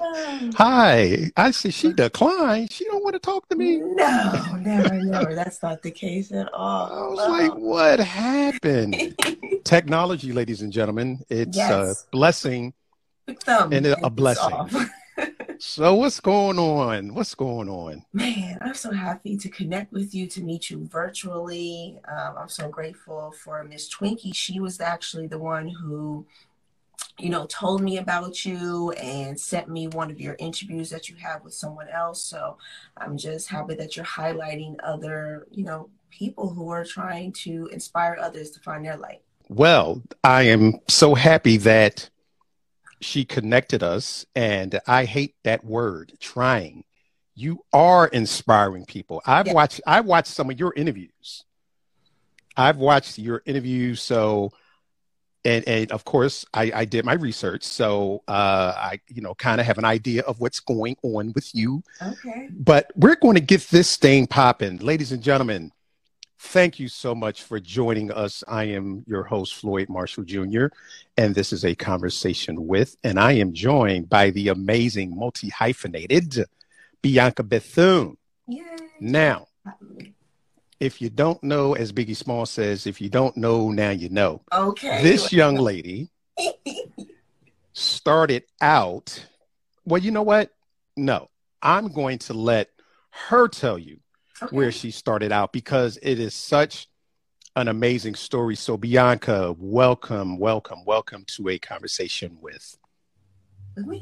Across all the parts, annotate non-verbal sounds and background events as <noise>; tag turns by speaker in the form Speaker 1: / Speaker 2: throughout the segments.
Speaker 1: Hi. I see she declined. She don't want to talk to me.
Speaker 2: No, never, never. That's not the case at all.
Speaker 1: I was like, what happened? <laughs> Technology, ladies and gentlemen, it's yes. a blessing and a blessing. <laughs> so what's going on? What's going on?
Speaker 2: Man, I'm so happy to connect with you, to meet you virtually. Um, I'm so grateful for Miss Twinkie. She was actually the one who you know, told me about you and sent me one of your interviews that you have with someone else. So I'm just happy that you're highlighting other, you know, people who are trying to inspire others to find their light.
Speaker 1: Well, I am so happy that she connected us, and I hate that word, trying. You are inspiring people. I've yeah. watched I've watched some of your interviews. I've watched your interviews, so and, and of course I, I did my research so uh, i you know kind of have an idea of what's going on with you.
Speaker 2: Okay.
Speaker 1: But we're going to get this thing popping. Ladies and gentlemen thank you so much for joining us. I am your host floyd marshall jr and this is a conversation with and i am joined by the amazing multi hyphenated bianca bethune.
Speaker 2: Yay.
Speaker 1: now if you don't know, as Biggie Small says, if you don't know, now you know.
Speaker 2: Okay.
Speaker 1: This young lady started out, well, you know what? No, I'm going to let her tell you okay. where she started out because it is such an amazing story. So, Bianca, welcome, welcome, welcome to a conversation with <laughs>
Speaker 2: um,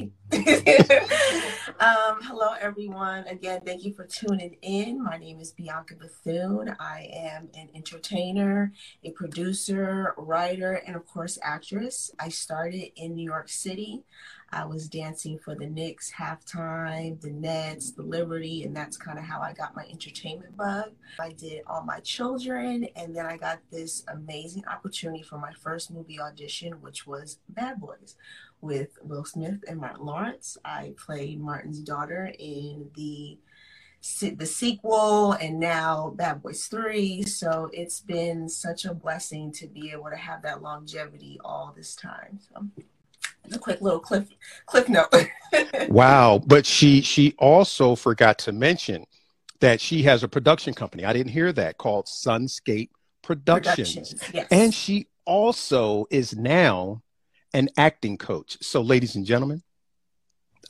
Speaker 2: hello, everyone. Again, thank you for tuning in. My name is Bianca Bethune. I am an entertainer, a producer, writer, and of course, actress. I started in New York City. I was dancing for the Knicks halftime, the Nets, the Liberty, and that's kind of how I got my entertainment bug. I did All My Children, and then I got this amazing opportunity for my first movie audition, which was Bad Boys with Will Smith and Martin Lawrence. I played Martin's daughter in the the sequel and now Bad Boys 3. So it's been such a blessing to be able to have that longevity all this time. So a quick little cliff cliff note. <laughs>
Speaker 1: wow. But she she also forgot to mention that she has a production company. I didn't hear that called Sunscape Productions. Productions yes. And she also is now an acting coach. So, ladies and gentlemen,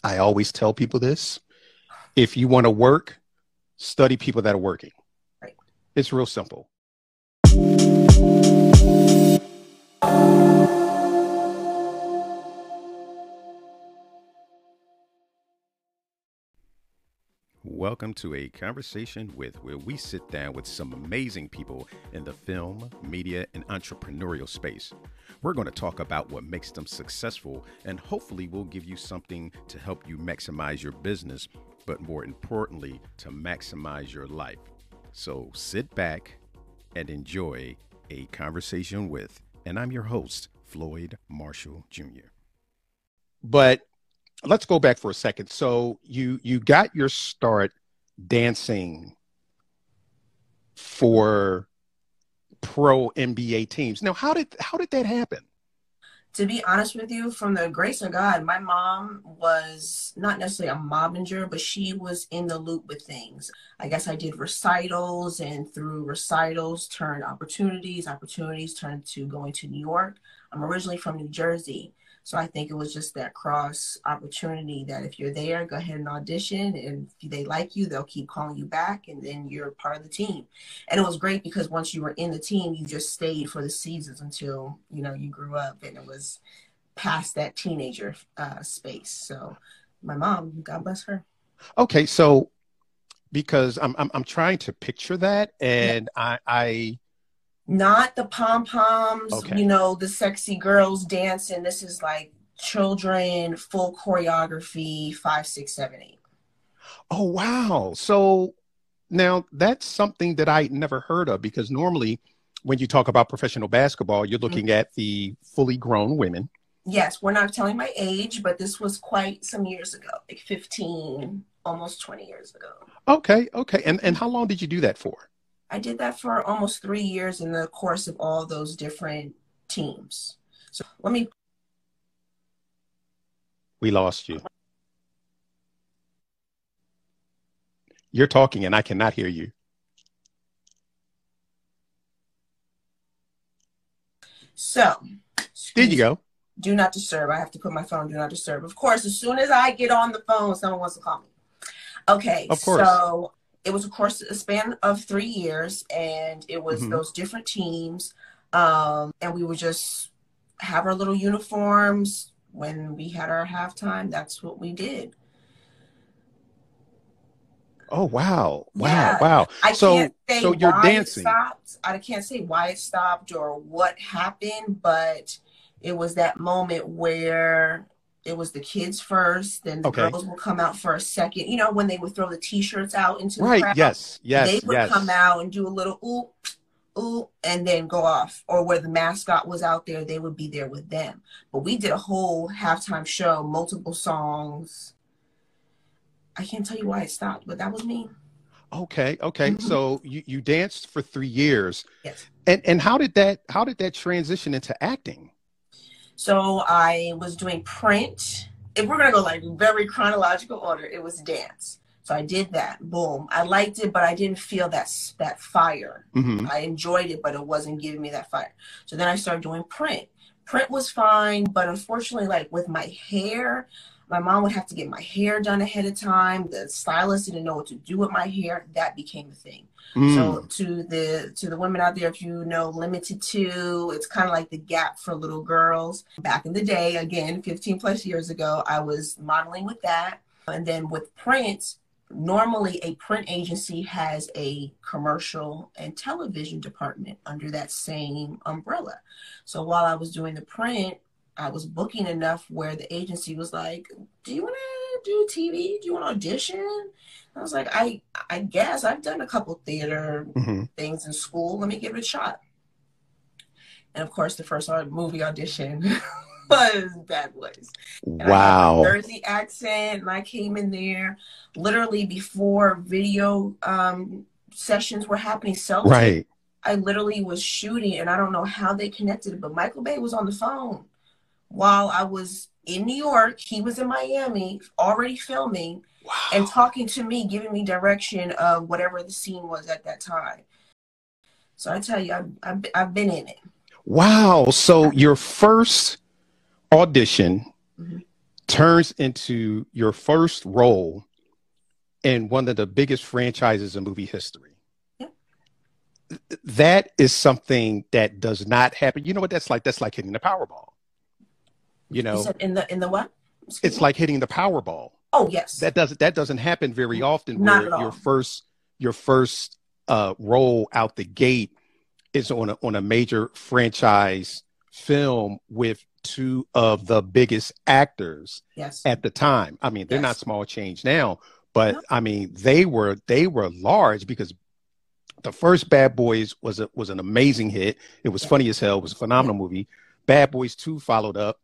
Speaker 1: I always tell people this if you want to work, study people that are working. Right. It's real simple. Welcome to a conversation with where we sit down with some amazing people in the film, media, and entrepreneurial space. We're going to talk about what makes them successful, and hopefully, we'll give you something to help you maximize your business, but more importantly, to maximize your life. So sit back and enjoy a conversation with, and I'm your host, Floyd Marshall Jr. But let's go back for a second. So you you got your start dancing for pro NBA teams. Now, how did how did that happen?
Speaker 2: To be honest with you, from the grace of God, my mom was not necessarily a momager, but she was in the loop with things. I guess I did recitals, and through recitals turned opportunities. Opportunities turned to going to New York. I'm originally from New Jersey, so I think it was just that cross opportunity that if you're there, go ahead and audition. And if they like you, they'll keep calling you back and then you're part of the team. And it was great because once you were in the team, you just stayed for the seasons until, you know, you grew up and it was past that teenager uh, space. So my mom, God bless her.
Speaker 1: Okay. So because I'm, I'm, I'm trying to picture that and yeah. I, I,
Speaker 2: not the pom poms, okay. you know, the sexy girls dancing. This is like children, full choreography, five, six, seven, eight.
Speaker 1: Oh, wow. So now that's something that I never heard of because normally when you talk about professional basketball, you're looking mm-hmm. at the fully grown women.
Speaker 2: Yes, we're not telling my age, but this was quite some years ago, like 15, almost 20 years ago.
Speaker 1: Okay, okay. And and how long did you do that for?
Speaker 2: I did that for almost three years in the course of all those different teams. So let me.
Speaker 1: We lost you. You're talking and I cannot hear you.
Speaker 2: So,
Speaker 1: did you go?
Speaker 2: Do not disturb. I have to put my phone do not disturb. Of course, as soon as I get on the phone, someone wants to call me. Okay,
Speaker 1: of course.
Speaker 2: so it was, of course, a span of three years, and it was mm-hmm. those different teams. Um, and we would just have our little uniforms when we had our halftime. That's what we did.
Speaker 1: Oh wow! Wow! Yeah. Wow! I so, can't say so you're
Speaker 2: why
Speaker 1: dancing.
Speaker 2: It stopped. I can't say why it stopped or what happened, but it was that moment where it was the kids first, then the okay. girls will come out for a second. You know, when they would throw the t-shirts out into
Speaker 1: right.
Speaker 2: the crowd.
Speaker 1: Yes. Yes.
Speaker 2: They would
Speaker 1: yes.
Speaker 2: come out and do a little ooh, ooh, and then go off. Or where the mascot was out there, they would be there with them. But we did a whole halftime show, multiple songs I can't tell you why it stopped, but that was me.
Speaker 1: Okay, okay. Mm-hmm. So you, you danced for three years.
Speaker 2: Yes.
Speaker 1: And and how did that how did that transition into acting?
Speaker 2: So I was doing print. If we're gonna go like very chronological order, it was dance. So I did that. Boom. I liked it, but I didn't feel that that fire. Mm-hmm. I enjoyed it, but it wasn't giving me that fire. So then I started doing print. Print was fine, but unfortunately, like with my hair, my mom would have to get my hair done ahead of time. The stylist didn't know what to do with my hair. That became a thing. Mm. So to the to the women out there, if you know Limited Too, it's kind of like the gap for little girls. Back in the day, again, 15 plus years ago, I was modeling with that. And then with print, normally a print agency has a commercial and television department under that same umbrella. So while I was doing the print, I was booking enough where the agency was like, "Do you want to do TV? Do you want to audition?" I was like, "I I guess I've done a couple theater mm-hmm. things in school. Let me give it a shot." And of course, the first movie audition <laughs> was Bad Boys.
Speaker 1: And wow.
Speaker 2: Jersey accent, and I came in there literally before video um, sessions were happening. Self
Speaker 1: right.
Speaker 2: I literally was shooting, and I don't know how they connected it, but Michael Bay was on the phone while I was in New York. He was in Miami, already filming wow. and talking to me, giving me direction of whatever the scene was at that time. So I tell you, I've, I've, I've been in it.
Speaker 1: Wow. So your first audition mm-hmm. turns into your first role in one of the biggest franchises in movie history. That is something that does not happen. You know what that's like? That's like hitting the Powerball. You know,
Speaker 2: you in the in the what?
Speaker 1: Excuse it's me? like hitting the Powerball.
Speaker 2: Oh yes.
Speaker 1: That doesn't that doesn't happen very often. Not where your first your first uh, role out the gate is on a on a major franchise film with two of the biggest actors
Speaker 2: yes.
Speaker 1: at the time. I mean, they're yes. not small change now, but no. I mean they were they were large because the first Bad Boys was a, was an amazing hit. It was funny as hell. It was a phenomenal movie. Bad Boys Two followed up,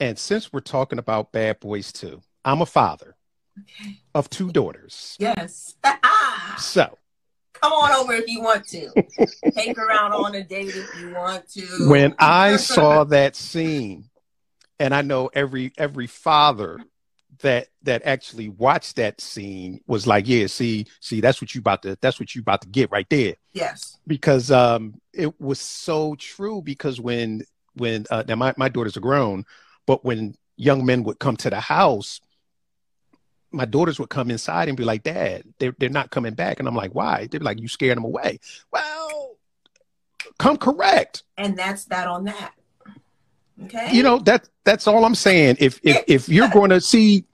Speaker 1: and since we're talking about Bad Boys 2, I'm a father okay. of two daughters.
Speaker 2: Yes. <laughs>
Speaker 1: so
Speaker 2: come on over if you want to. Take her out on a date if you want to.
Speaker 1: When I <laughs> saw that scene, and I know every every father that that actually watched that scene was like, yeah, see, see, that's what you about to that's what you about to get right there.
Speaker 2: Yes.
Speaker 1: Because um it was so true because when when uh, now my, my daughters are grown, but when young men would come to the house, my daughters would come inside and be like, Dad, they're, they're not coming back. And I'm like, why? They'd be like, you scared them away. Well, come correct.
Speaker 2: And that's that on that. Okay.
Speaker 1: You know, that that's all I'm saying. If if if you're going to see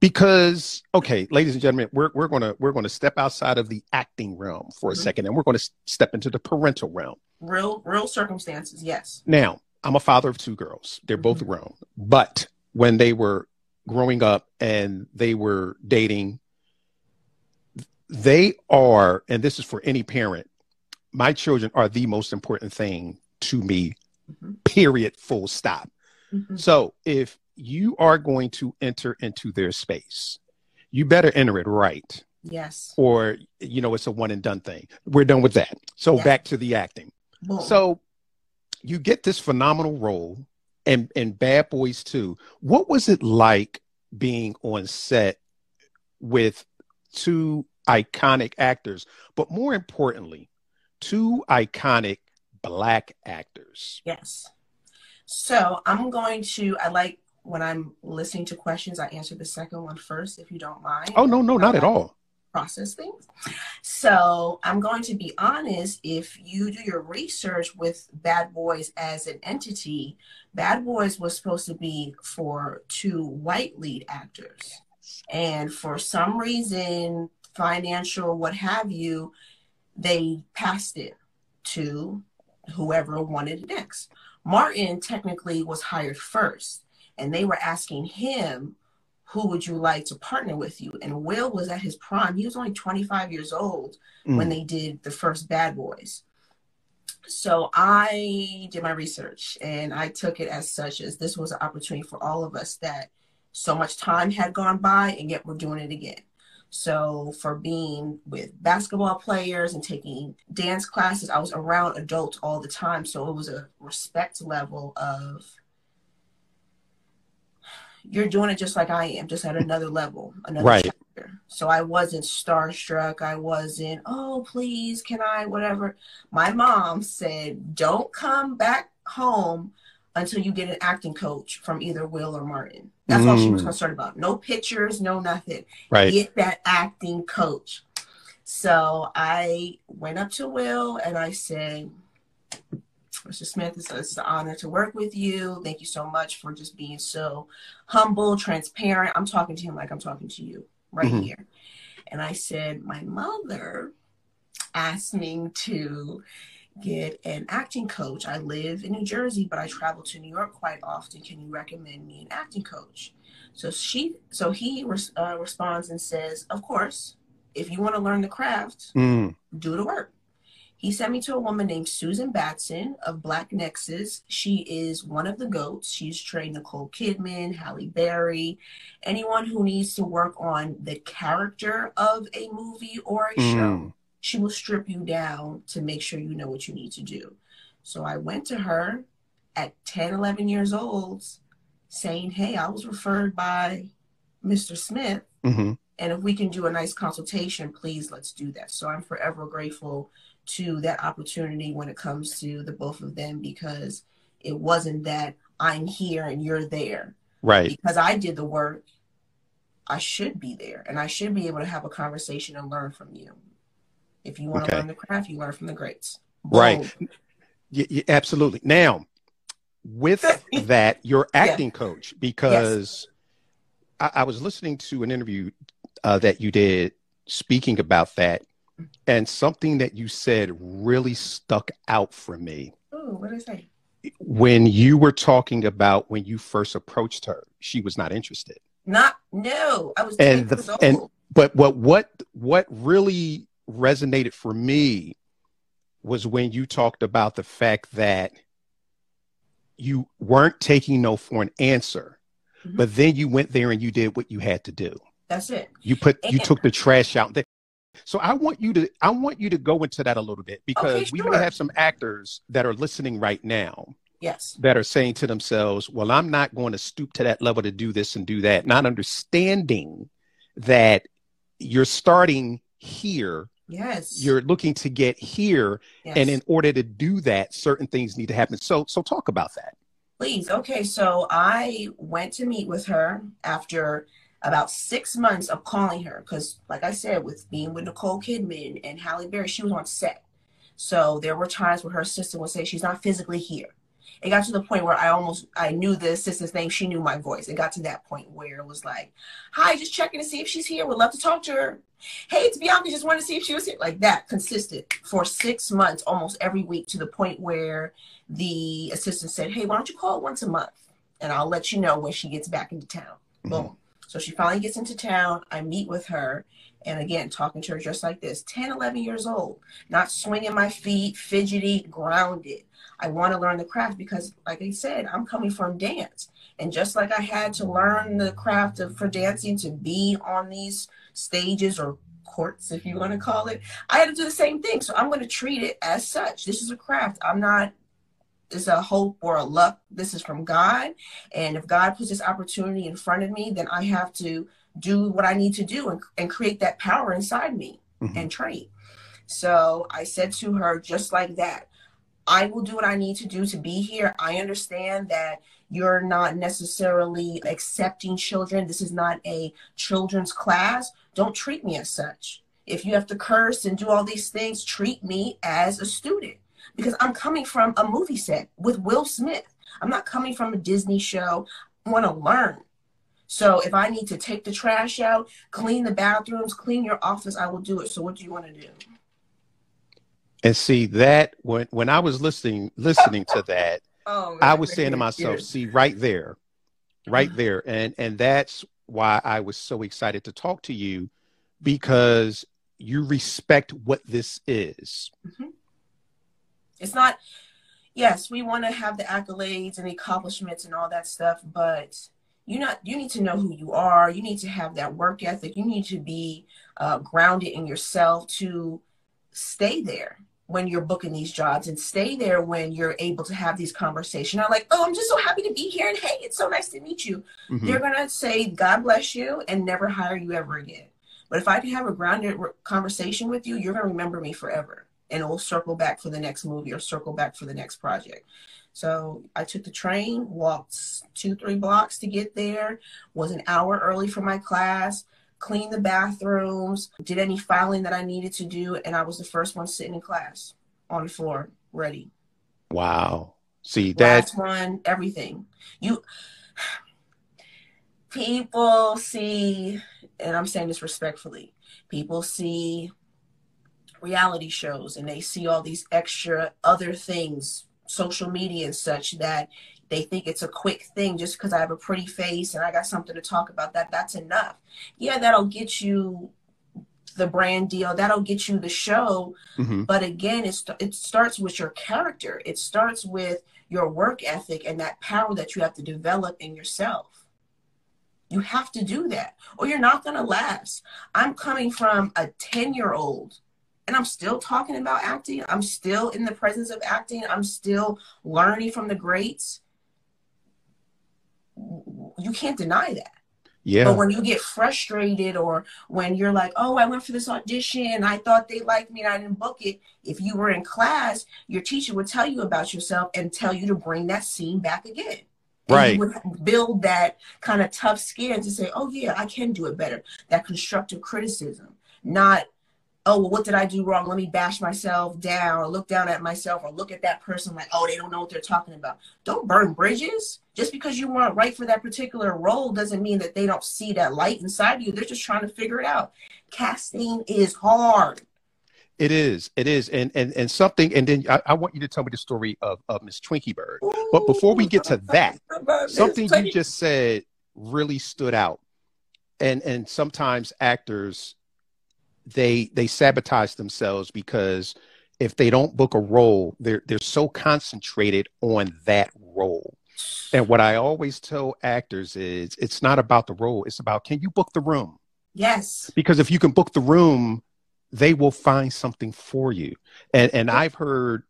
Speaker 1: because okay, ladies and gentlemen, we're we're going to we're going to step outside of the acting realm for a mm-hmm. second and we're going to step into the parental realm.
Speaker 2: Real real circumstances, yes.
Speaker 1: Now, I'm a father of two girls. They're both mm-hmm. grown. But when they were growing up and they were dating, they are, and this is for any parent, my children are the most important thing to me, mm-hmm. period, full stop. Mm-hmm. So if you are going to enter into their space, you better enter it right.
Speaker 2: Yes.
Speaker 1: Or, you know, it's a one and done thing. We're done with that. So yes. back to the acting. Boom. So you get this phenomenal role and and Bad Boys 2. What was it like being on set with two iconic actors, but more importantly, two iconic black actors.
Speaker 2: Yes. So I'm going to, I like when I'm listening to questions, I answer the second one first, if you don't mind.
Speaker 1: Oh, no, no, not at um, all.
Speaker 2: Process things. So I'm going to be honest. If you do your research with Bad Boys as an entity, Bad Boys was supposed to be for two white lead actors. And for some reason, financial, what have you, they passed it to whoever wanted it next. Martin technically was hired first, and they were asking him, Who would you like to partner with you? And Will was at his prime. He was only 25 years old mm. when they did the first Bad Boys. So I did my research and I took it as such as this was an opportunity for all of us that so much time had gone by and yet we're doing it again. So for being with basketball players and taking dance classes, I was around adults all the time. So it was a respect level of you're doing it just like I am, just at another level, another
Speaker 1: right.
Speaker 2: chapter. So I wasn't starstruck. I wasn't, oh, please, can I, whatever. My mom said, don't come back home until you get an acting coach from either Will or Martin. That's mm. all she was mm. concerned about. No pictures, no nothing.
Speaker 1: Right.
Speaker 2: Get that acting coach. So I went up to Will and I said, Mr. Smith, it's, it's an honor to work with you. Thank you so much for just being so humble, transparent. I'm talking to him like I'm talking to you right mm-hmm. here. And I said, My mother asked me to get an acting coach. I live in New Jersey, but I travel to New York quite often. Can you recommend me an acting coach? So she, so he uh, responds and says, "Of course, if you want to learn the craft, mm. do the work." He sent me to a woman named Susan Batson of Black Nexus. She is one of the goats. She's trained Nicole Kidman, Halle Berry, anyone who needs to work on the character of a movie or a mm. show she will strip you down to make sure you know what you need to do. So I went to her at 10, 11 years old saying, Hey, I was referred by Mr. Smith. Mm-hmm. And if we can do a nice consultation, please let's do that. So I'm forever grateful to that opportunity when it comes to the both of them because it wasn't that I'm here and you're there.
Speaker 1: Right.
Speaker 2: Because I did the work, I should be there and I should be able to have a conversation and learn from you. If you want okay. to learn the craft, you learn from the greats.
Speaker 1: Boom. Right. Yeah, absolutely. Now, with <laughs> that, your acting yeah. coach, because yes. I, I, was listening to an interview uh, that you did speaking about that, and something that you said really stuck out for me.
Speaker 2: Oh, what did I say?
Speaker 1: When you were talking about when you first approached her, she was not interested.
Speaker 2: Not no, I was
Speaker 1: and the and but what what what really resonated for me was when you talked about the fact that you weren't taking no for an answer, mm-hmm. but then you went there and you did what you had to do.
Speaker 2: That's it.
Speaker 1: You put and- you took the trash out. So I want you to I want you to go into that a little bit because okay, sure. we may have some actors that are listening right now.
Speaker 2: Yes.
Speaker 1: That are saying to themselves, "Well, I'm not going to stoop to that level to do this and do that." Not understanding that you're starting here
Speaker 2: Yes.
Speaker 1: You're looking to get here. Yes. And in order to do that, certain things need to happen. So so talk about that.
Speaker 2: Please. Okay. So I went to meet with her after about six months of calling her because like I said, with being with Nicole Kidman and Halle Berry, she was on set. So there were times where her assistant would say she's not physically here it got to the point where I almost I knew the assistant's name. She knew my voice. It got to that point where it was like, "Hi, just checking to see if she's here. Would love to talk to her." Hey, it's Bianca. Just wanted to see if she was here. Like that, consistent for six months, almost every week, to the point where the assistant said, "Hey, why don't you call once a month, and I'll let you know when she gets back into town." Mm-hmm. Boom. So she finally gets into town. I meet with her. And again, talking to her just like this 10, 11 years old, not swinging my feet, fidgety, grounded. I want to learn the craft because, like I said, I'm coming from dance. And just like I had to learn the craft of for dancing to be on these stages or courts, if you want to call it, I had to do the same thing. So I'm going to treat it as such. This is a craft. I'm not it's a hope or a luck. This is from God. And if God puts this opportunity in front of me, then I have to do what I need to do and, and create that power inside me mm-hmm. and train. So I said to her, just like that, I will do what I need to do to be here. I understand that you're not necessarily accepting children. This is not a children's class. Don't treat me as such. If you have to curse and do all these things, treat me as a student because I'm coming from a movie set with Will Smith. I'm not coming from a Disney show. I want to learn. So if I need to take the trash out, clean the bathrooms, clean your office, I will do it. So what do you want to do?
Speaker 1: And see that when when I was listening listening to that, <laughs> oh, I was saying to myself, see right there, right mm-hmm. there, and and that's why I was so excited to talk to you because you respect what this is.
Speaker 2: Mm-hmm. It's not. Yes, we want to have the accolades and the accomplishments and all that stuff, but you not you need to know who you are. You need to have that work ethic. You need to be uh, grounded in yourself to stay there when you're booking these jobs and stay there when you're able to have these conversations. I'm like oh i'm just so happy to be here and hey it's so nice to meet you. Mm-hmm. they're going to say god bless you and never hire you ever again. But if i can have a grounded conversation with you you're going to remember me forever and it will circle back for the next movie or circle back for the next project so I took the train, walked two, three blocks to get there, was an hour early for my class, cleaned the bathrooms, did any filing that I needed to do, and I was the first one sitting in class on the floor, ready.
Speaker 1: Wow. See that
Speaker 2: one, everything. You people see, and I'm saying this respectfully, people see reality shows and they see all these extra other things social media and such that they think it's a quick thing just because I have a pretty face and I got something to talk about that that's enough. Yeah, that'll get you the brand deal, that'll get you the show, mm-hmm. but again, it it starts with your character. It starts with your work ethic and that power that you have to develop in yourself. You have to do that or you're not going to last. I'm coming from a 10-year-old and I'm still talking about acting. I'm still in the presence of acting. I'm still learning from the greats. You can't deny that.
Speaker 1: Yeah.
Speaker 2: But when you get frustrated or when you're like, oh, I went for this audition, I thought they liked me and I didn't book it. If you were in class, your teacher would tell you about yourself and tell you to bring that scene back again.
Speaker 1: And right.
Speaker 2: would build that kind of tough skin to say, oh, yeah, I can do it better. That constructive criticism, not oh well what did i do wrong? Let me bash myself down or look down at myself or look at that person like oh they don't know what they're talking about. Don't burn bridges. Just because you weren't right for that particular role doesn't mean that they don't see that light inside you. They're just trying to figure it out. Casting is hard.
Speaker 1: It is. It is. And and, and something and then I, I want you to tell me the story of, of miss twinkie byrd. Ooh, but before we get to that <laughs> something you just said really stood out. And and sometimes actors they they sabotage themselves because if they don't book a role, they're they're so concentrated on that role. And what I always tell actors is it's not about the role, it's about can you book the room?
Speaker 2: Yes.
Speaker 1: Because if you can book the room, they will find something for you. And and I've heard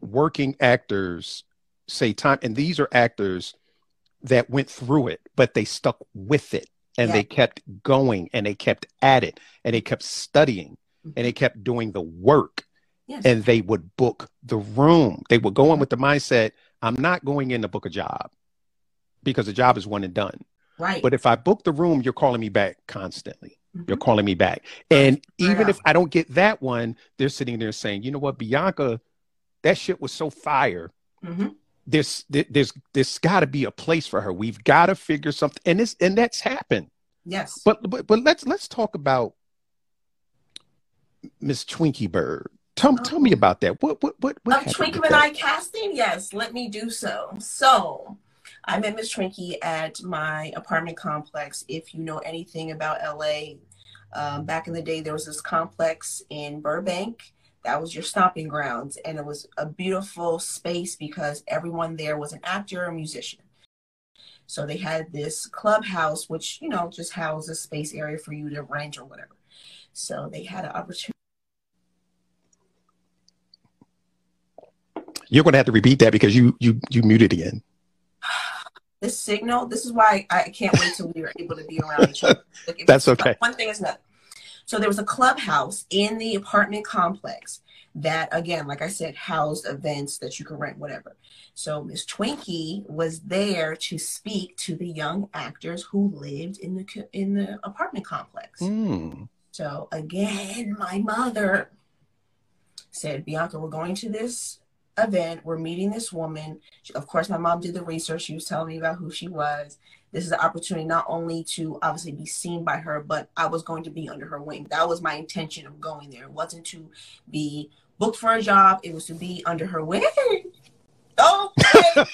Speaker 1: working actors say time and these are actors that went through it, but they stuck with it and yeah. they kept going and they kept at it and they kept studying mm-hmm. and they kept doing the work yes. and they would book the room they would go in with the mindset i'm not going in to book a job because the job is one and done
Speaker 2: right
Speaker 1: but if i book the room you're calling me back constantly mm-hmm. you're calling me back and right. even if i don't get that one they're sitting there saying you know what bianca that shit was so fire mm-hmm there's there's there's got to be a place for her. We've got to figure something, and this and that's happened.
Speaker 2: Yes,
Speaker 1: but but but let's let's talk about Miss Twinkie Byrd. Tell, tell me about that. What what what? what
Speaker 2: of Twinkie and I casting? Yes, let me do so. So, I met Miss Twinkie at my apartment complex. If you know anything about LA, um, back in the day, there was this complex in Burbank that was your stomping grounds and it was a beautiful space because everyone there was an actor or a musician so they had this clubhouse which you know just housed a space area for you to range or whatever so they had an opportunity
Speaker 1: you're going to have to repeat that because you you you muted again <sighs>
Speaker 2: this signal. This is why I can't wait till we are able to be around each other. <laughs>
Speaker 1: Like, That's okay.
Speaker 2: One thing is not. So there was a clubhouse in the apartment complex that, again, like I said, housed events that you could rent, whatever. So Miss Twinkie was there to speak to the young actors who lived in the in the apartment complex.
Speaker 1: Mm.
Speaker 2: So again, my mother said, Bianca, we're going to this event. We're meeting this woman. Of course, my mom did the research. She was telling me about who she was. This is an opportunity not only to obviously be seen by her, but I was going to be under her wing. That was my intention of going there. It wasn't to be booked for a job. It was to be under her wing. <laughs> Oh, because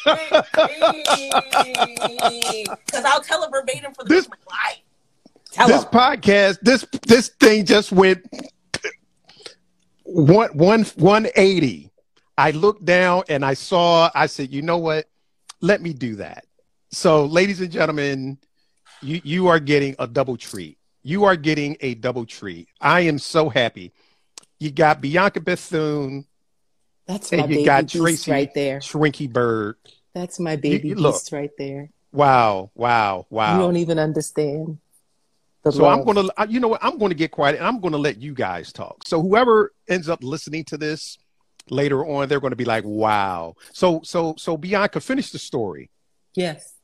Speaker 2: I'll tell her verbatim for the this, rest of my life.
Speaker 1: Tell this her. podcast, this this thing just went one one one eighty. I looked down and I saw, I said, you know what? Let me do that. So, ladies and gentlemen, you, you are getting a double treat. You are getting a double treat. I am so happy. You got Bianca Bethune.
Speaker 3: That's my baby got Tracy right there.
Speaker 1: Twinkie Byrd.
Speaker 3: That's my baby you, look, beast right there.
Speaker 1: Wow, wow, wow.
Speaker 3: You don't even understand.
Speaker 1: so love. I'm gonna, you know what? I'm gonna get quiet and I'm gonna let you guys talk. So whoever ends up listening to this, later on they're going to be like wow so so so bianca finish the story
Speaker 3: yes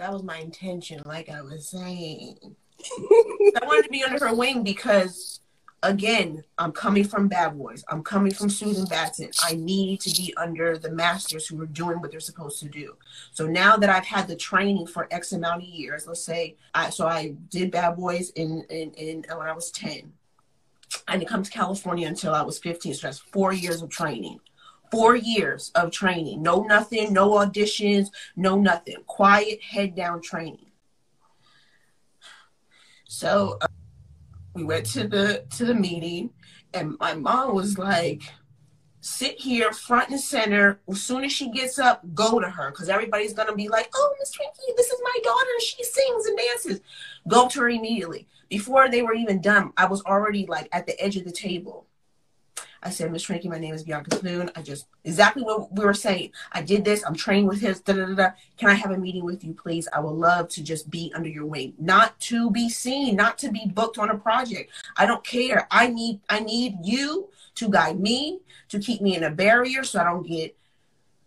Speaker 2: that was my intention like i was saying <laughs> i wanted to be under her wing because again i'm coming from bad boys i'm coming from susan batson i need to be under the masters who are doing what they're supposed to do so now that i've had the training for x amount of years let's say i so i did bad boys in in, in uh, when i was 10 I didn't come to California until I was 15. So that's four years of training. Four years of training. No nothing, no auditions, no nothing. Quiet, head down training. So uh, we went to the to the meeting, and my mom was like, "Sit here, front and center. As soon as she gets up, go to her, because everybody's gonna be like, "Oh, Miss Twinkie, this is my daughter. She sings and dances." Go to her immediately before they were even done, I was already like at the edge of the table. I said, Miss Twinkie, my name is Bianca Bethune. I just exactly what we were saying. I did this. I'm trained with his. Da, da, da, da. Can I have a meeting with you, please? I would love to just be under your wing, not to be seen, not to be booked on a project. I don't care. I need I need you to guide me, to keep me in a barrier, so I don't get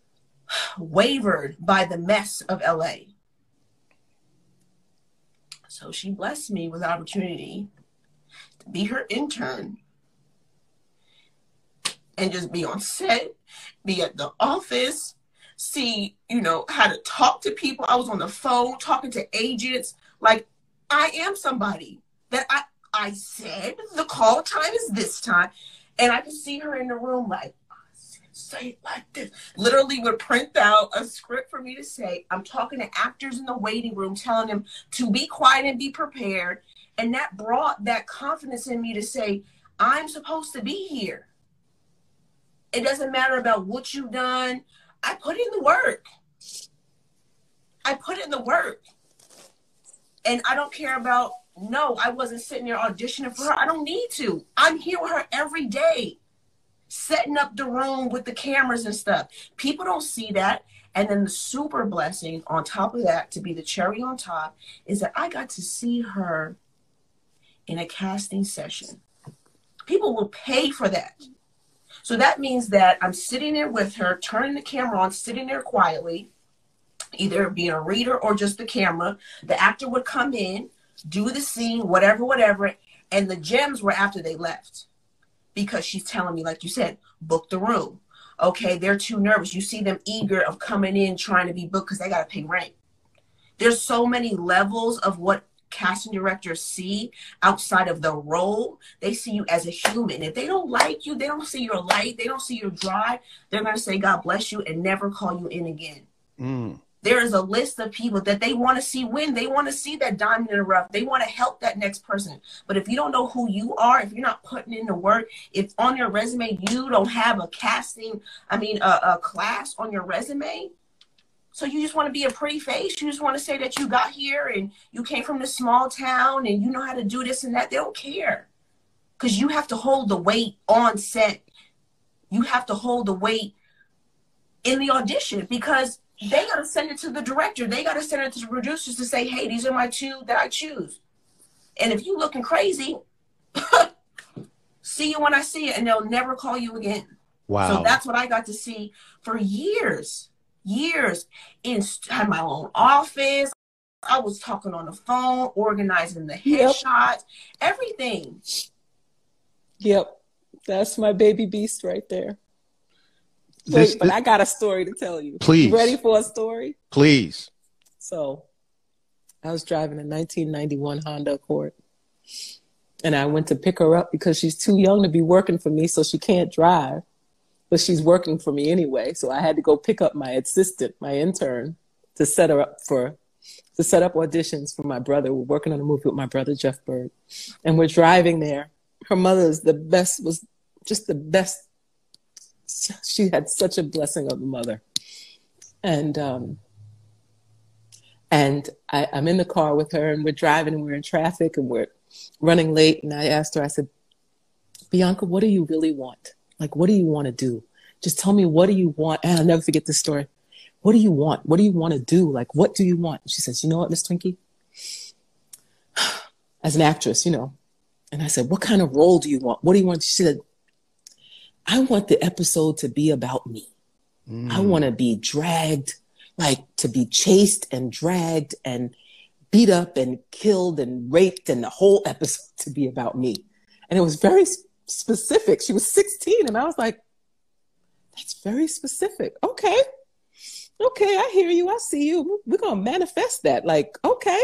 Speaker 2: <sighs> wavered by the mess of LA. So she blessed me with opportunity to be her intern and just be on set, be at the office, see, you know, how to talk to people. I was on the phone talking to agents. Like I am somebody that I I said the call time is this time. And I could see her in the room like, say it like this. Literally would print out a script for me to say. I'm talking to actors in the waiting room, telling them to be quiet and be prepared. And that brought that confidence in me to say, I'm supposed to be here. It doesn't matter about what you've done. I put in the work. I put in the work. And I don't care about, no, I wasn't sitting there auditioning for her. I don't need to. I'm here with her every day setting up the room with the cameras and stuff. People don't see that. And then the super blessing on top of that, to be the cherry on top, is that I got to see her in a casting session. People will pay for that. So that means that I'm sitting there with her, turning the camera on, sitting there quietly, either being a reader or just the camera. The actor would come in, do the scene, whatever, whatever. And the gems were after they left because she's telling me, like you said, book the room. Okay, they're too nervous. You see them eager of coming in trying to be booked because they got to pay rent. There's so many levels of what casting directors see outside of the role. They see you as a human. If they don't like you, they don't see your light, they don't see your drive, they're going to say, God bless you, and never call you in again.
Speaker 1: Mm
Speaker 2: there is a list of people that they want to see win. They want to see that diamond in the rough. They want to help that next person. But if you don't know who you are, if you're not putting in the work, if on your resume you don't have a casting, I mean, a, a class on your resume, so you just want to be a pretty face. You just want to say that you got here and you came from this small town and you know how to do this and that. They don't care because you have to hold the weight on set. You have to hold the weight in the audition because they got to send it to the director. They got to send it to the producers to say, hey, these are my two that I choose. And if you looking crazy, <laughs> see you when I see it, and they'll never call you again. Wow. So that's what I got to see for years, years. In had my own office. I was talking on the phone, organizing the headshots, yep. everything.
Speaker 3: Yep, that's my baby beast right there. This, Wait, but I got a story to tell you.
Speaker 1: Please.
Speaker 3: You ready for a story?
Speaker 1: Please.
Speaker 3: So, I was driving a 1991 Honda Accord. And I went to pick her up because she's too young to be working for me, so she can't drive. But she's working for me anyway. So I had to go pick up my assistant, my intern, to set her up for to set up auditions for my brother. We're working on a movie with my brother Jeff Byrd. And we're driving there. Her mother's the best was just the best she had such a blessing of a mother. And um, and I, I'm in the car with her, and we're driving, and we're in traffic, and we're running late. And I asked her, I said, Bianca, what do you really want? Like, what do you want to do? Just tell me, what do you want? And I'll never forget this story. What do you want? What do you want to do? Like, what do you want? She says, You know what, Miss Twinkie? <sighs> As an actress, you know. And I said, What kind of role do you want? What do you want? She said, I want the episode to be about me. Mm. I want to be dragged, like to be chased and dragged and beat up and killed and raped, and the whole episode <laughs> to be about me. And it was very specific. She was 16, and I was like, that's very specific. Okay. Okay, I hear you. I see you. We're going to manifest that. Like, okay,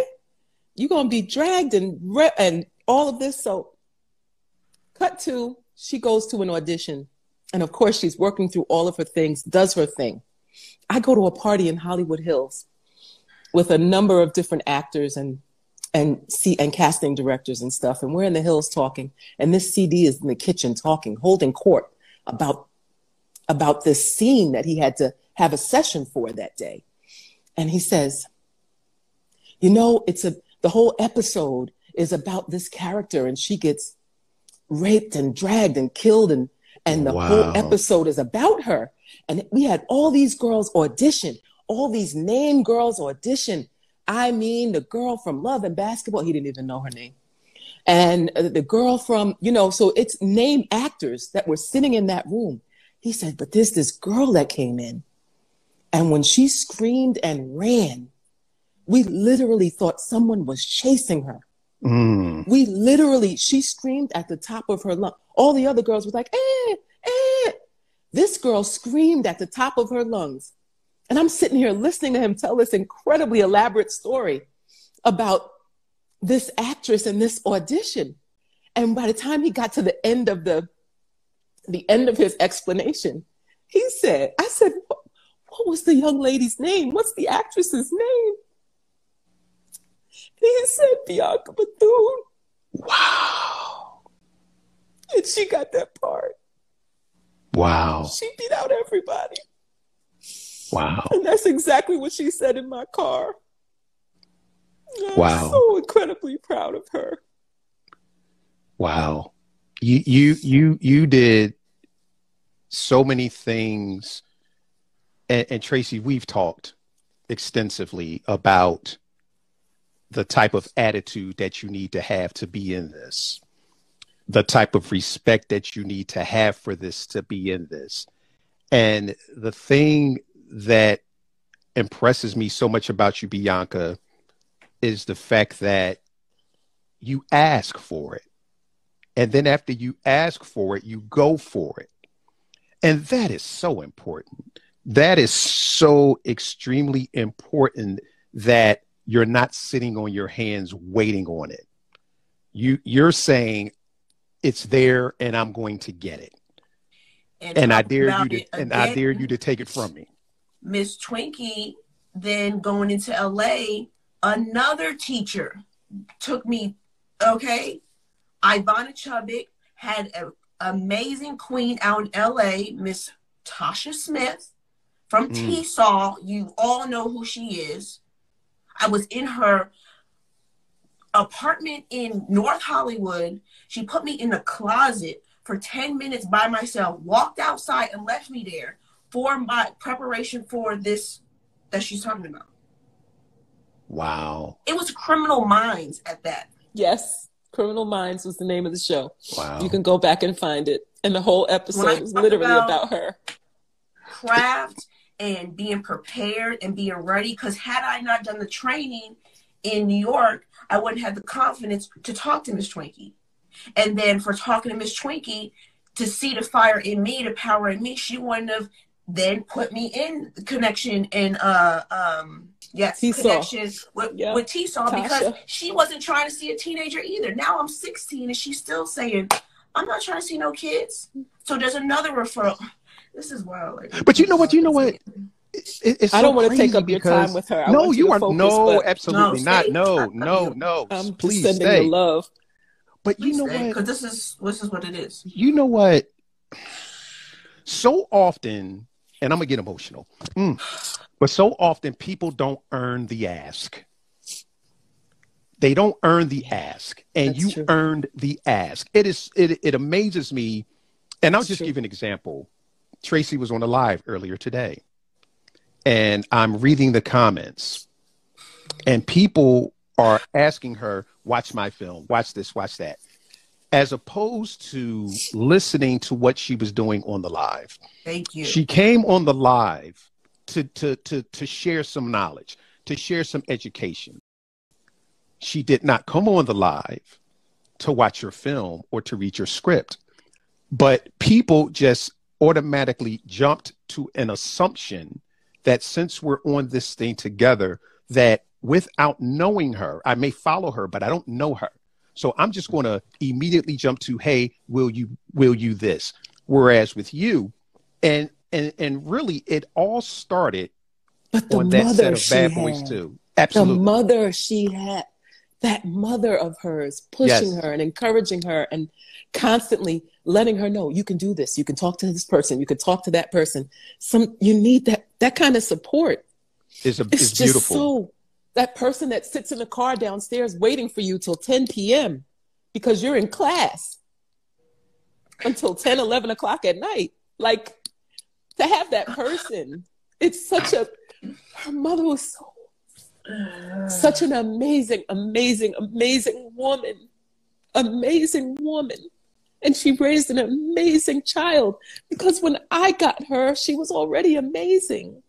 Speaker 3: you're going to be dragged and, re- and all of this. So, cut to she goes to an audition. And of course, she's working through all of her things, does her thing. I go to a party in Hollywood Hills with a number of different actors and and see and casting directors and stuff. And we're in the hills talking. And this CD is in the kitchen talking, holding court about about this scene that he had to have a session for that day. And he says, you know, it's a the whole episode is about this character and she gets raped and dragged and killed and and the wow. whole episode is about her and we had all these girls audition all these name girls audition i mean the girl from love and basketball he didn't even know her name and the girl from you know so it's name actors that were sitting in that room he said but there's this girl that came in and when she screamed and ran we literally thought someone was chasing her Mm. We literally, she screamed at the top of her lung. All the other girls were like, eh, eh. This girl screamed at the top of her lungs. And I'm sitting here listening to him tell this incredibly elaborate story about this actress and this audition. And by the time he got to the end of the the end of his explanation, he said, I said, what was the young lady's name? What's the actress's name? And He said Bianca Bethune.
Speaker 1: Wow.
Speaker 3: And she got that part.
Speaker 1: Wow.
Speaker 3: She beat out everybody.
Speaker 1: Wow.
Speaker 3: And that's exactly what she said in my car. I'm
Speaker 1: wow.
Speaker 3: so incredibly proud of her.
Speaker 1: Wow. You you you you did so many things and, and Tracy, we've talked extensively about the type of attitude that you need to have to be in this, the type of respect that you need to have for this to be in this. And the thing that impresses me so much about you, Bianca, is the fact that you ask for it. And then after you ask for it, you go for it. And that is so important. That is so extremely important that you're not sitting on your hands waiting on it. You you're saying it's there and I'm going to get it. And, and I dare you to and I dare you to take it from me.
Speaker 2: Miss Twinkie then going into LA, another teacher took me, okay. Ivana Chubbuck had an amazing queen out in LA, Miss Tasha Smith from mm. Saw. You all know who she is. I was in her apartment in North Hollywood. She put me in the closet for 10 minutes by myself, walked outside and left me there. For my preparation for this that she's talking about.
Speaker 1: Wow.
Speaker 2: It was Criminal Minds at that.
Speaker 3: Yes. Criminal Minds was the name of the show.
Speaker 1: Wow.
Speaker 3: You can go back and find it. And the whole episode is literally about, about her.
Speaker 2: Craft and being prepared and being ready. Because had I not done the training in New York, I wouldn't have the confidence to talk to Miss Twinkie. And then for talking to Miss Twinkie, to see the fire in me, the power in me, she wouldn't have then put me in connection and uh um yes T-saw. connection with, yep. with T-Saw because she wasn't trying to see a teenager either. Now I'm 16 and she's still saying, I'm not trying to see no kids. So there's another referral. This is wild. Like,
Speaker 1: but you know what? You know what?
Speaker 3: It's I don't want to take up your time with her. I
Speaker 1: no, you,
Speaker 3: you
Speaker 1: are focus, no, absolutely no, not. No, no, no.
Speaker 3: I'm Please sending stay. the love.
Speaker 1: But Please you know stay,
Speaker 2: what? Because this is this is what it is.
Speaker 1: You know what? So often and I'm gonna get emotional. Mm. But so often people don't earn the ask. They don't earn the ask, and That's you true. earned the ask. It is it it amazes me, and I'll That's just true. give an example. Tracy was on a live earlier today, and I'm reading the comments, and people are asking her, "Watch my film. Watch this. Watch that." As opposed to listening to what she was doing on the live.
Speaker 2: Thank you.
Speaker 1: She came on the live to to to to share some knowledge, to share some education. She did not come on the live to watch your film or to read your script. But people just automatically jumped to an assumption that since we're on this thing together that without knowing her, I may follow her, but I don't know her so I'm just going to immediately jump to, hey, will you will you this? Whereas with you, and and and really, it all started
Speaker 3: but the
Speaker 1: on
Speaker 3: that
Speaker 1: set of Bad Boys too. Absolutely,
Speaker 3: the mother she had, that mother of hers, pushing yes. her and encouraging her, and constantly letting her know you can do this. You can talk to this person. You can talk to that person. Some you need that that kind of support.
Speaker 1: Is a
Speaker 3: it's
Speaker 1: is
Speaker 3: just
Speaker 1: beautiful.
Speaker 3: so that person that sits in the car downstairs waiting for you till 10 p.m. because you're in class until 10, 11 o'clock at night. Like to have that person, it's such a, her mother was so, such an amazing, amazing, amazing woman. Amazing woman. And she raised an amazing child because when I got her, she was already amazing.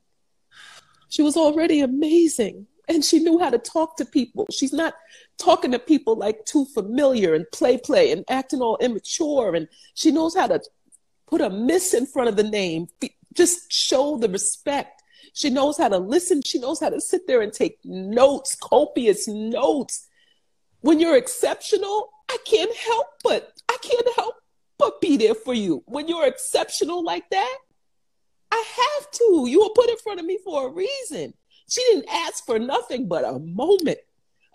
Speaker 3: She was already amazing and she knew how to talk to people. She's not talking to people like too familiar and play play and acting all immature. And she knows how to put a miss in front of the name, just show the respect. She knows how to listen. She knows how to sit there and take notes, copious notes. When you're exceptional, I can't help but I can't help but be there for you. When you're exceptional like that, I have to. You were put in front of me for a reason. She didn't ask for nothing but a moment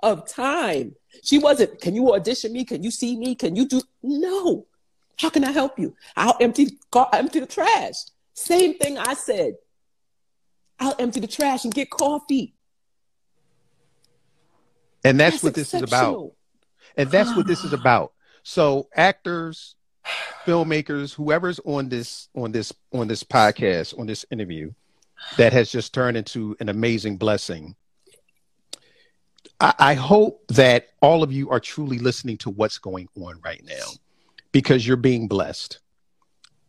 Speaker 3: of time. She wasn't, can you audition me? Can you see me? Can you do? No. How can I help you? I'll empty, empty the trash. Same thing I said. I'll empty the trash and get coffee.
Speaker 1: And that's, that's what this is about. And that's what this is <sighs> about. So actors, filmmakers, whoever's on this on this on this podcast, on this interview, that has just turned into an amazing blessing. I, I hope that all of you are truly listening to what's going on right now because you're being blessed.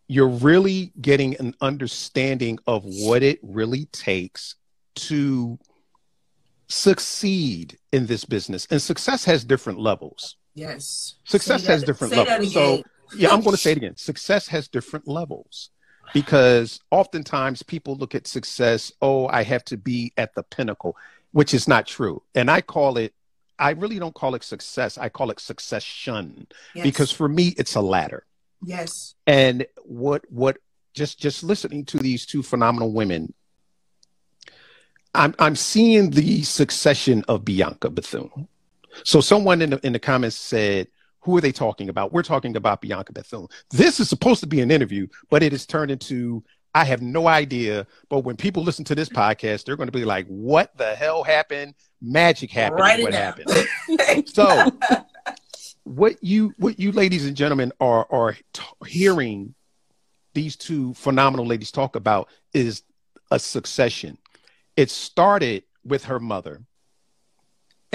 Speaker 1: You're really getting an understanding of what it really takes to succeed in this business. And success has different levels.
Speaker 2: Yes.
Speaker 1: Success has different levels. So, yeah, I'm going to say it again. Success has different levels because oftentimes people look at success, oh, I have to be at the pinnacle, which is not true. And I call it, I really don't call it success. I call it succession yes. because for me, it's a ladder.
Speaker 2: Yes.
Speaker 1: And what, what, just, just listening to these two phenomenal women, I'm, I'm seeing the succession of Bianca Bethune. So someone in the, in the comments said, who are they talking about? We're talking about Bianca Bethune. This is supposed to be an interview, but it has turned into I have no idea. But when people listen to this podcast, they're going to be like, "What the hell happened? Magic happened. Write what happened?" so, what you what you ladies and gentlemen are are t- hearing these two phenomenal ladies talk about is a succession. It started with her mother.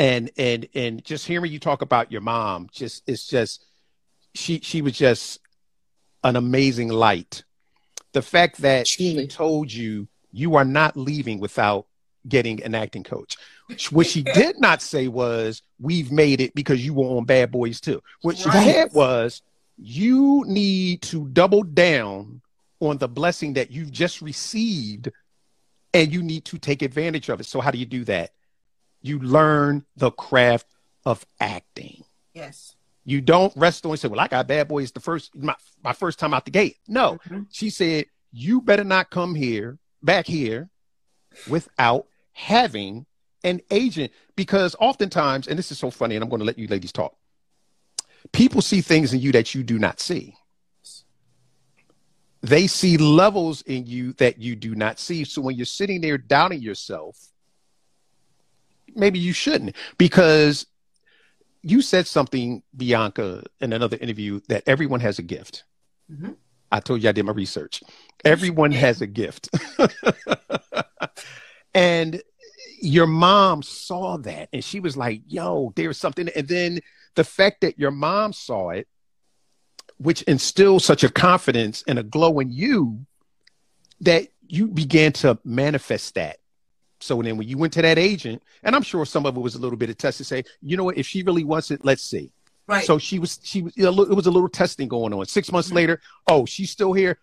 Speaker 1: And and and just hearing you talk about your mom, just it's just she she was just an amazing light. The fact that she told you you are not leaving without getting an acting coach. What she <laughs> did not say was, We've made it because you were on Bad Boys too. What she right. said was, You need to double down on the blessing that you've just received and you need to take advantage of it. So, how do you do that? You learn the craft of acting.
Speaker 2: Yes.
Speaker 1: You don't rest on and say, Well, I got Bad Boys the first, my, my first time out the gate. No, mm-hmm. she said, You better not come here, back here, without having an agent because oftentimes, and this is so funny, and I'm going to let you ladies talk. People see things in you that you do not see. They see levels in you that you do not see. So when you're sitting there doubting yourself, maybe you shouldn't because you said something, Bianca, in another interview that everyone has a gift. Mm-hmm. I told you I did my research. Everyone has a gift. <laughs> and your mom saw that and she was like, yo, there's something. And then the fact that your mom saw it, which instilled such a confidence and a glow in you that you began to manifest that. So then when you went to that agent, and I'm sure some of it was a little bit of test to say, you know what, if she really wants it, let's see.
Speaker 2: Right.
Speaker 1: So she was, she was, it was a little testing going on. Six months mm-hmm. later, oh, she's still here.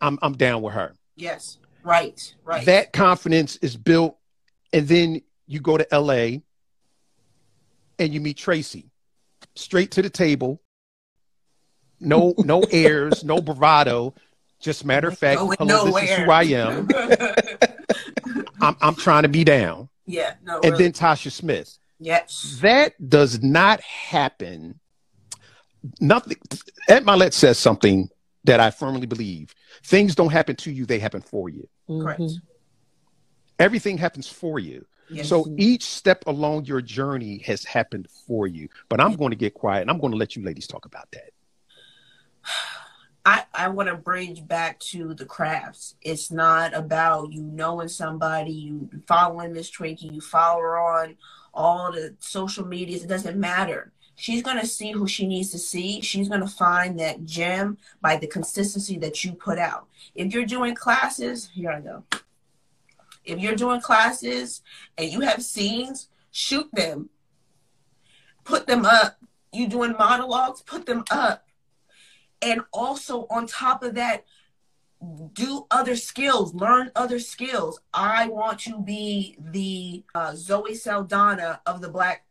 Speaker 1: I'm, I'm down with her.
Speaker 2: Yes. Right. Right.
Speaker 1: That confidence is built and then you go to LA and you meet Tracy. Straight to the table. No, <laughs> no airs, no bravado. Just matter of fact, hello, nowhere. this is who I am. <laughs> I'm, I'm trying to be down.
Speaker 2: Yeah, no.
Speaker 1: And really. then Tasha Smith.
Speaker 2: Yes.
Speaker 1: That does not happen. Nothing. Ed Mylett says something that I firmly believe. Things don't happen to you, they happen for you.
Speaker 2: Correct. Mm-hmm.
Speaker 1: Everything happens for you. Yes. So each step along your journey has happened for you. But I'm going to get quiet and I'm going to let you ladies talk about that.
Speaker 2: I, I want to bridge back to the crafts. It's not about you knowing somebody, you following Miss Twinkie, you follow her on all the social medias. It doesn't matter. She's going to see who she needs to see. She's going to find that gem by the consistency that you put out. If you're doing classes, here I go. If you're doing classes and you have scenes, shoot them. Put them up. You doing monologues, put them up. And also on top of that, do other skills, learn other skills. I want to be the uh, Zoe Saldana of the Black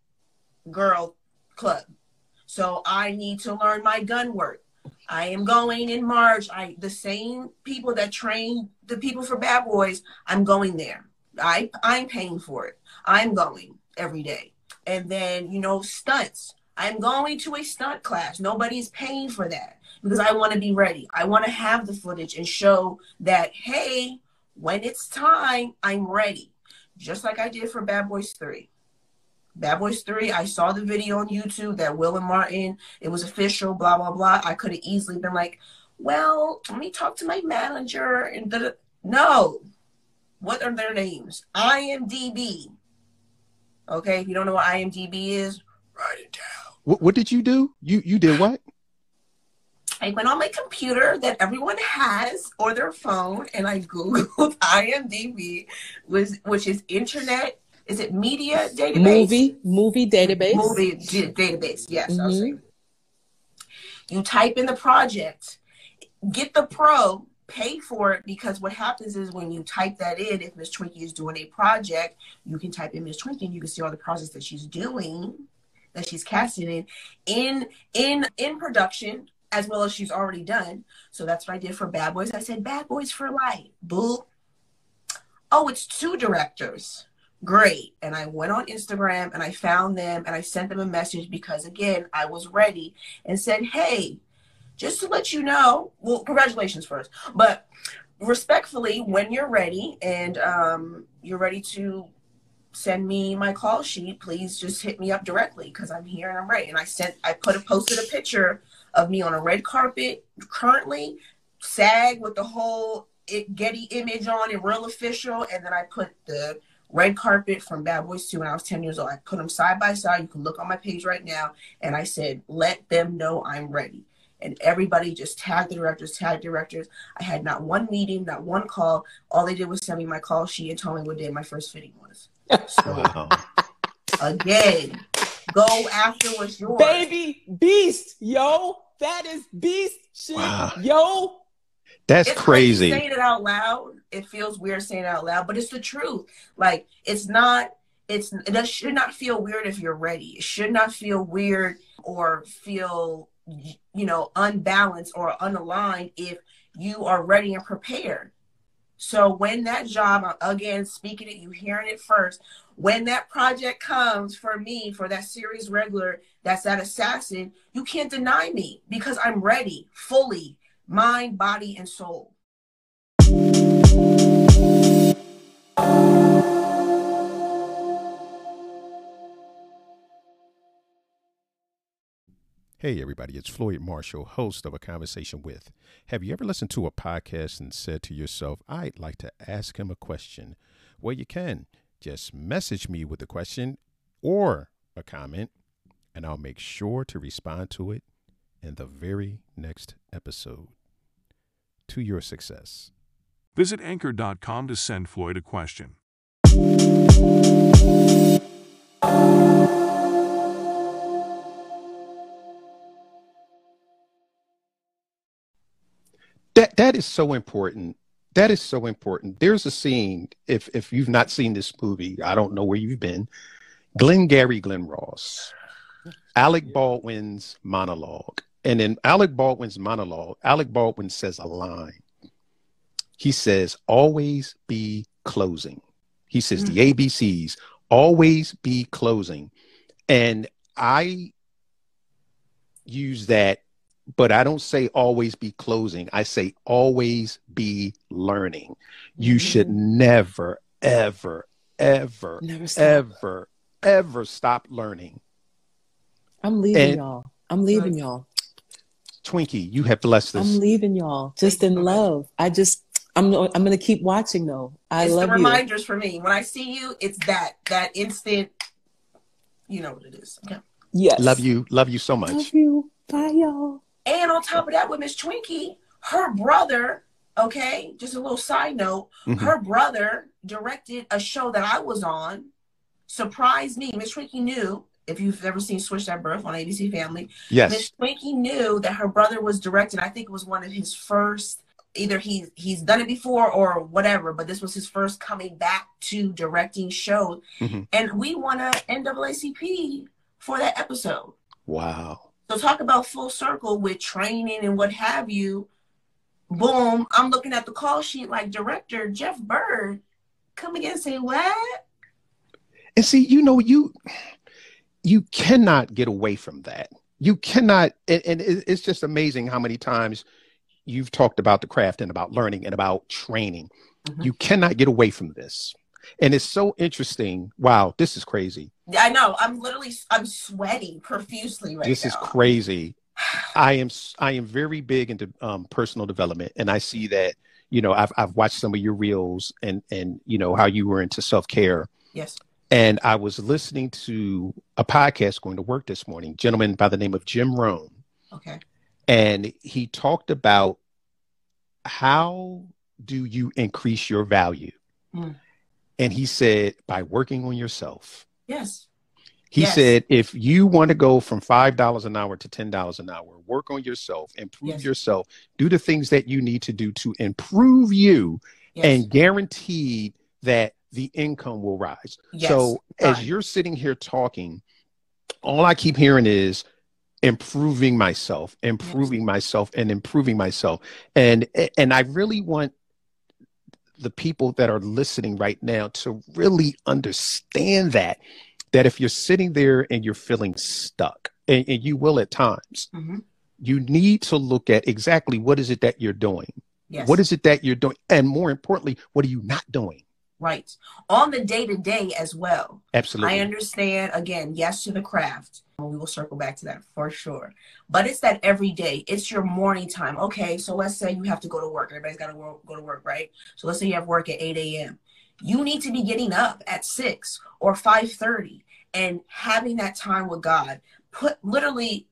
Speaker 2: Girl Club. So I need to learn my gun work. I am going in March. I the same people that train the people for Bad Boys. I'm going there. I I'm paying for it. I'm going every day. And then you know stunts. I'm going to a stunt class. Nobody's paying for that because I want to be ready. I want to have the footage and show that hey, when it's time, I'm ready. Just like I did for Bad Boys 3. Bad Boys 3, I saw the video on YouTube that Will and Martin, it was official, blah, blah, blah. I could have easily been like, well, let me talk to my manager. And the no. What are their names? IMDb. Okay, if you don't know what IMDb is, write it down.
Speaker 1: What, what did you do? You you did what?
Speaker 2: I went on my computer that everyone has or their phone and I Googled <laughs> IMDb, was which is Internet is it media database?
Speaker 3: Movie, movie database.
Speaker 2: Movie d- database, yes. Mm-hmm. You type in the project, get the pro, pay for it because what happens is when you type that in, if Miss Twinkie is doing a project, you can type in Miss Twinkie and you can see all the projects that she's doing, that she's casting in, in in in production as well as she's already done. So that's what I did for Bad Boys. I said Bad Boys for life. Boo. Oh, it's two directors great. And I went on Instagram and I found them and I sent them a message because, again, I was ready and said, hey, just to let you know, well, congratulations first, but respectfully, when you're ready and um, you're ready to send me my call sheet, please just hit me up directly because I'm here and I'm ready. And I sent, I put a posted a picture of me on a red carpet currently SAG with the whole it, Getty image on and real official, and then I put the red carpet from Bad Boys 2 when I was 10 years old. I put them side by side. You can look on my page right now. And I said, let them know I'm ready. And everybody just tagged the directors, tagged directors. I had not one meeting, not one call. All they did was send me my call sheet and tell me what day my first fitting was. So wow. again, go after what's yours.
Speaker 3: Baby beast, yo. That is beast shit, wow. yo.
Speaker 1: That's
Speaker 2: it's
Speaker 1: crazy.
Speaker 2: Saying it out loud, it feels weird saying it out loud, but it's the truth. Like it's not. It's it should not feel weird if you're ready. It should not feel weird or feel you know unbalanced or unaligned if you are ready and prepared. So when that job, again, speaking it, you hearing it first. When that project comes for me, for that series regular, that's that assassin, you can't deny me because I'm ready fully mind, body, and soul.
Speaker 1: Hey, everybody, it's Floyd Marshall, host of A Conversation With. Have you ever listened to a podcast and said to yourself, I'd like to ask him a question? Well, you can. Just message me with a question or a comment, and I'll make sure to respond to it in the very next episode to your success.
Speaker 4: Visit anchor.com to send Floyd a question.
Speaker 1: That that is so important. That is so important. There's a scene. If if you've not seen this movie, I don't know where you've been. Glengarry Glen Ross, Alec Baldwin's monologue. And in Alec Baldwin's monologue, Alec Baldwin says a line. He says, always be closing. He says mm-hmm. the ABCs, always be closing. And I use that, but I don't say always be closing. I say always be learning. You mm-hmm. should never, ever, ever, never ever, ever stop learning.
Speaker 3: I'm leaving and, y'all. I'm leaving y'all.
Speaker 1: Twinkie, you have blessed us.
Speaker 3: I'm leaving y'all just in love. I just I'm I'm gonna keep watching though. I
Speaker 2: it's
Speaker 3: love
Speaker 2: the reminders you. for me. When I see you, it's that that instant. You know what it is. Okay.
Speaker 3: Yes.
Speaker 1: Love you. Love you so much.
Speaker 3: Love you. Bye, y'all.
Speaker 2: And on top of that, with Miss Twinkie, her brother. Okay, just a little side note. Mm-hmm. Her brother directed a show that I was on. Surprised me. Miss Twinkie knew if you've ever seen Switched at Birth on ABC Family,
Speaker 1: yes,
Speaker 2: Miss Twinkie knew that her brother was directing. I think it was one of his first. Either he's he's done it before or whatever, but this was his first coming back to directing shows, mm-hmm. and we won a NAACP for that episode.
Speaker 1: Wow!
Speaker 2: So talk about full circle with training and what have you. Boom! I'm looking at the call sheet like director Jeff Byrd come again and say what?
Speaker 1: And see, you know, you you cannot get away from that. You cannot, and, and it's just amazing how many times you've talked about the craft and about learning and about training. Mm-hmm. You cannot get away from this. And it's so interesting. Wow, this is crazy.
Speaker 2: I know. I'm literally I'm sweating profusely right
Speaker 1: this
Speaker 2: now.
Speaker 1: This is crazy. <sighs> I am I am very big into um, personal development, and I see that you know I've I've watched some of your reels and and you know how you were into self care.
Speaker 2: Yes.
Speaker 1: And I was listening to a podcast going to work this morning, gentleman by the name of Jim Rohn.
Speaker 2: Okay.
Speaker 1: And he talked about how do you increase your value? Mm. And he said, by working on yourself.
Speaker 2: Yes.
Speaker 1: He yes. said, if you want to go from $5 an hour to $10 an hour, work on yourself, improve yes. yourself, do the things that you need to do to improve you, yes. and guaranteed that the income will rise. Yes, so as you're sitting here talking, all I keep hearing is improving myself, improving myself, and improving myself. And and I really want the people that are listening right now to really understand that that if you're sitting there and you're feeling stuck, and, and you will at times, mm-hmm. you need to look at exactly what is it that you're doing. Yes. What is it that you're doing? And more importantly, what are you not doing?
Speaker 2: Right. On the day to day as well.
Speaker 1: Absolutely.
Speaker 2: I understand, again, yes to the craft. We will circle back to that for sure. But it's that every day. It's your morning time. Okay, so let's say you have to go to work. Everybody's got to go to work, right? So let's say you have work at 8 a.m. You need to be getting up at 6 or 5.30 and having that time with God. Put literally,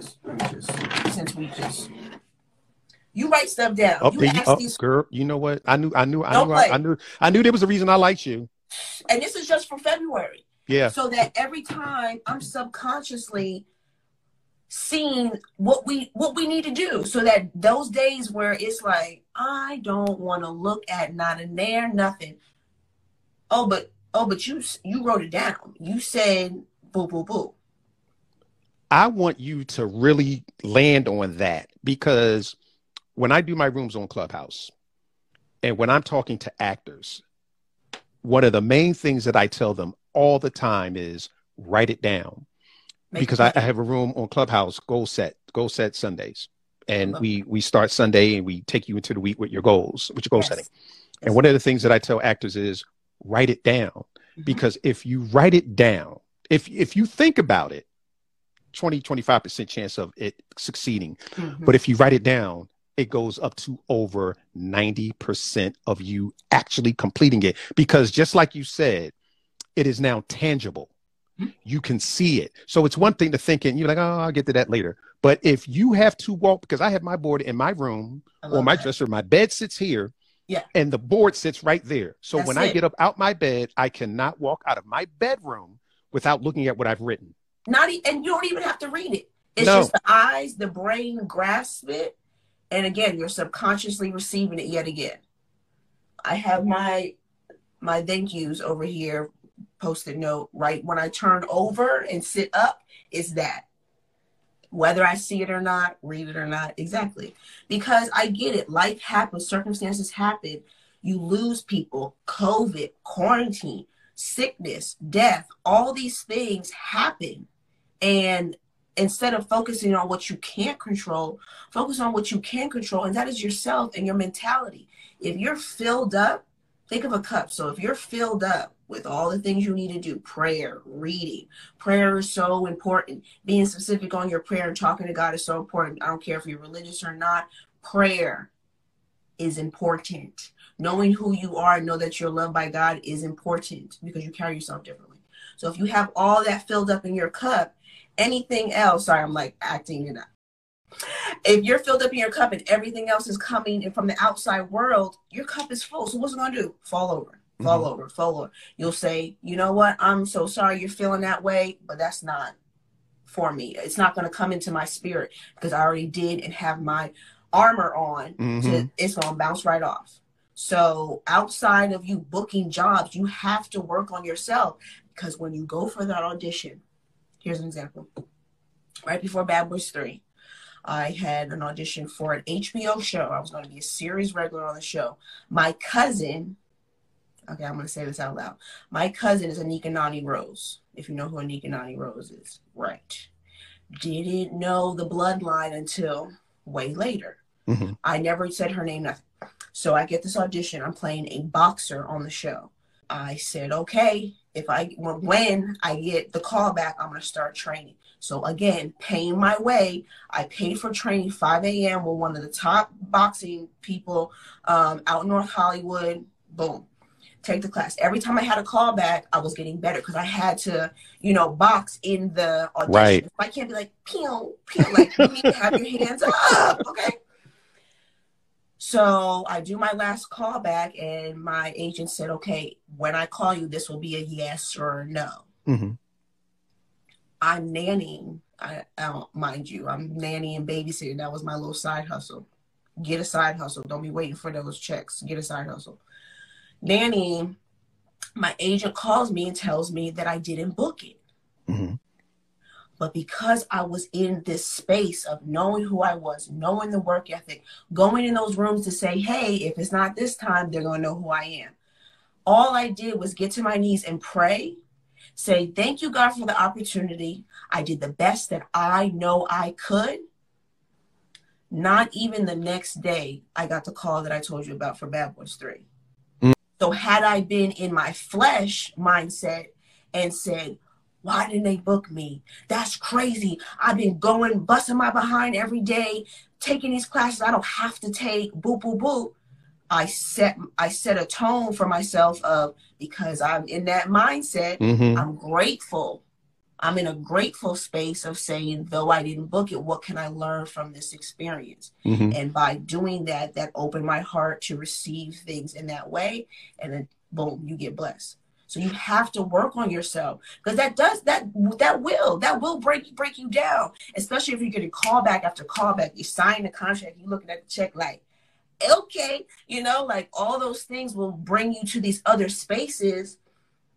Speaker 2: just, since we just you write stuff down.
Speaker 1: Oh,
Speaker 2: you ask
Speaker 1: oh,
Speaker 2: these,
Speaker 1: girl, you know what? I knew, I knew, I knew, I. I knew, I knew there was a reason I liked you.
Speaker 2: and this is just for February.
Speaker 1: Yeah.
Speaker 2: So that every time I'm subconsciously seeing what we what we need to do, so that those days where it's like I don't want to look at not in there, nothing. Oh, but oh, but you you wrote it down. You said boo boo boo.
Speaker 1: I want you to really land on that because when I do my rooms on Clubhouse and when I'm talking to actors, one of the main things that I tell them all the time is write it down
Speaker 2: Make
Speaker 1: because I, I have a room on Clubhouse goal set, goal set Sundays. And we we start Sunday and we take you into the week with your goals, with your goal
Speaker 2: Yes.
Speaker 1: setting. And one of the things that I tell actors is write it down
Speaker 2: Mhm.
Speaker 1: because if you write it down, if if you think about it, 20 25% chance of it succeeding.
Speaker 2: Mhm.
Speaker 1: But if you write it down, it goes up to over 90% of you actually completing it because just like you said, it is now tangible.
Speaker 2: Mhm.
Speaker 1: You can see it. So it's one thing to think and you're like, "Oh, I'll get to that later." But if you have to walk because I have my board in my room or my
Speaker 2: that.
Speaker 1: dresser, my bed sits here.
Speaker 2: Yeah.
Speaker 1: And the board sits right there. So
Speaker 2: That's
Speaker 1: when I get up out my bed, I cannot walk out of my bedroom without looking at what I've written.
Speaker 2: Not e- and you don't even have to read it. It's
Speaker 1: No.
Speaker 2: just the eyes, the brain grasp it, and again, you're subconsciously receiving it yet again. I have my my thank yous over here, post-it note. Right when I turn over and sit up, is that. Whether I see it or not, read it or not, exactly. Because I get it. Life happens, circumstances happen. You lose people, COVID, quarantine, sickness, death, all these things happen. And instead of focusing on what you can't control, focus on what you can control, and that is yourself and your mentality. If you're filled up, think of a cup. So if you're filled up with all the things you need to do, prayer, reading, prayer is so important. Being specific on your prayer and talking to God is so important. I don't care if you're religious or not, prayer is important. Knowing who you are and know that you're loved by God is important because you carry yourself differently. So if you have all that filled up in your cup, anything else, sorry, I'm like acting it up. If you're filled up in your cup and everything else is coming from the outside world, your cup is full. So what's it gonna do? Fall over, fall over, fall over. You'll say, you know what? I'm so sorry you're feeling that way, but that's not for me. It's not gonna come into my spirit because I already did and have my armor on.
Speaker 1: Mhm.
Speaker 2: To, it's gonna bounce right off. So outside of you booking jobs, you have to work on yourself because when you go for that audition, here's an example. Right before Bad Boys 3, I had an audition for an HBO show. I was going to be a series regular on the show. My cousin, okay, I'm going to say this out loud. My cousin is Anika Noni Rose, if you know who Anika Noni Rose is. Right. Didn't know the bloodline until way later.
Speaker 1: Mhm.
Speaker 2: I never said her name, nothing. So I get this audition. I'm playing a boxer on the show. I said, okay, if I when I get the call back, I'm gonna start training. So again, paying my way. I paid for training 5 a.m. with one of the top boxing people um, out in North Hollywood. Boom. Take the class. Every time I had a call back, I was getting better because I had to, you know, box in the audition.
Speaker 1: Right.
Speaker 2: I can't be like, pew, pew, like you need to have your hands up, okay? So I do my last call back, and my agent said, okay, when I call you, this will be a yes or a no.
Speaker 1: Mhm.
Speaker 2: I'm nannying. I, I don't mind you. I'm nanny and babysitting. That was my little side hustle. Get a side hustle. Don't be waiting for those checks. Get a side hustle. Nanny, my agent calls me and tells me that I didn't book it.
Speaker 1: Mhm.
Speaker 2: But because I was in this space of knowing who I was, knowing the work ethic, going in those rooms to say, hey, if it's not this time, they're going to know who I am. All I did was get to my knees and pray, say, thank you, God, for the opportunity. I did the best that I know I could. Not even the next day, I got the call that I told you about for Bad Boys 3. Mm. So had I been in my flesh mindset and said, why didn't they book me? That's crazy. I've been going, busting my behind every day, taking these classes I don't have to take, boop, boop, boop. I set I set a tone for myself of because I'm in that mindset,
Speaker 1: Mhm.
Speaker 2: I'm grateful. I'm in a grateful space of saying, though I didn't book it, what can I learn from this experience?
Speaker 1: Mhm.
Speaker 2: And by doing that, that opened my heart to receive things in that way. And then boom, you get blessed. So you have to work on yourself because that does that that will that will break break you down, especially if you're getting callback after callback. You sign the contract, you're looking at the check like, okay, you know, like all those things will bring you to these other spaces.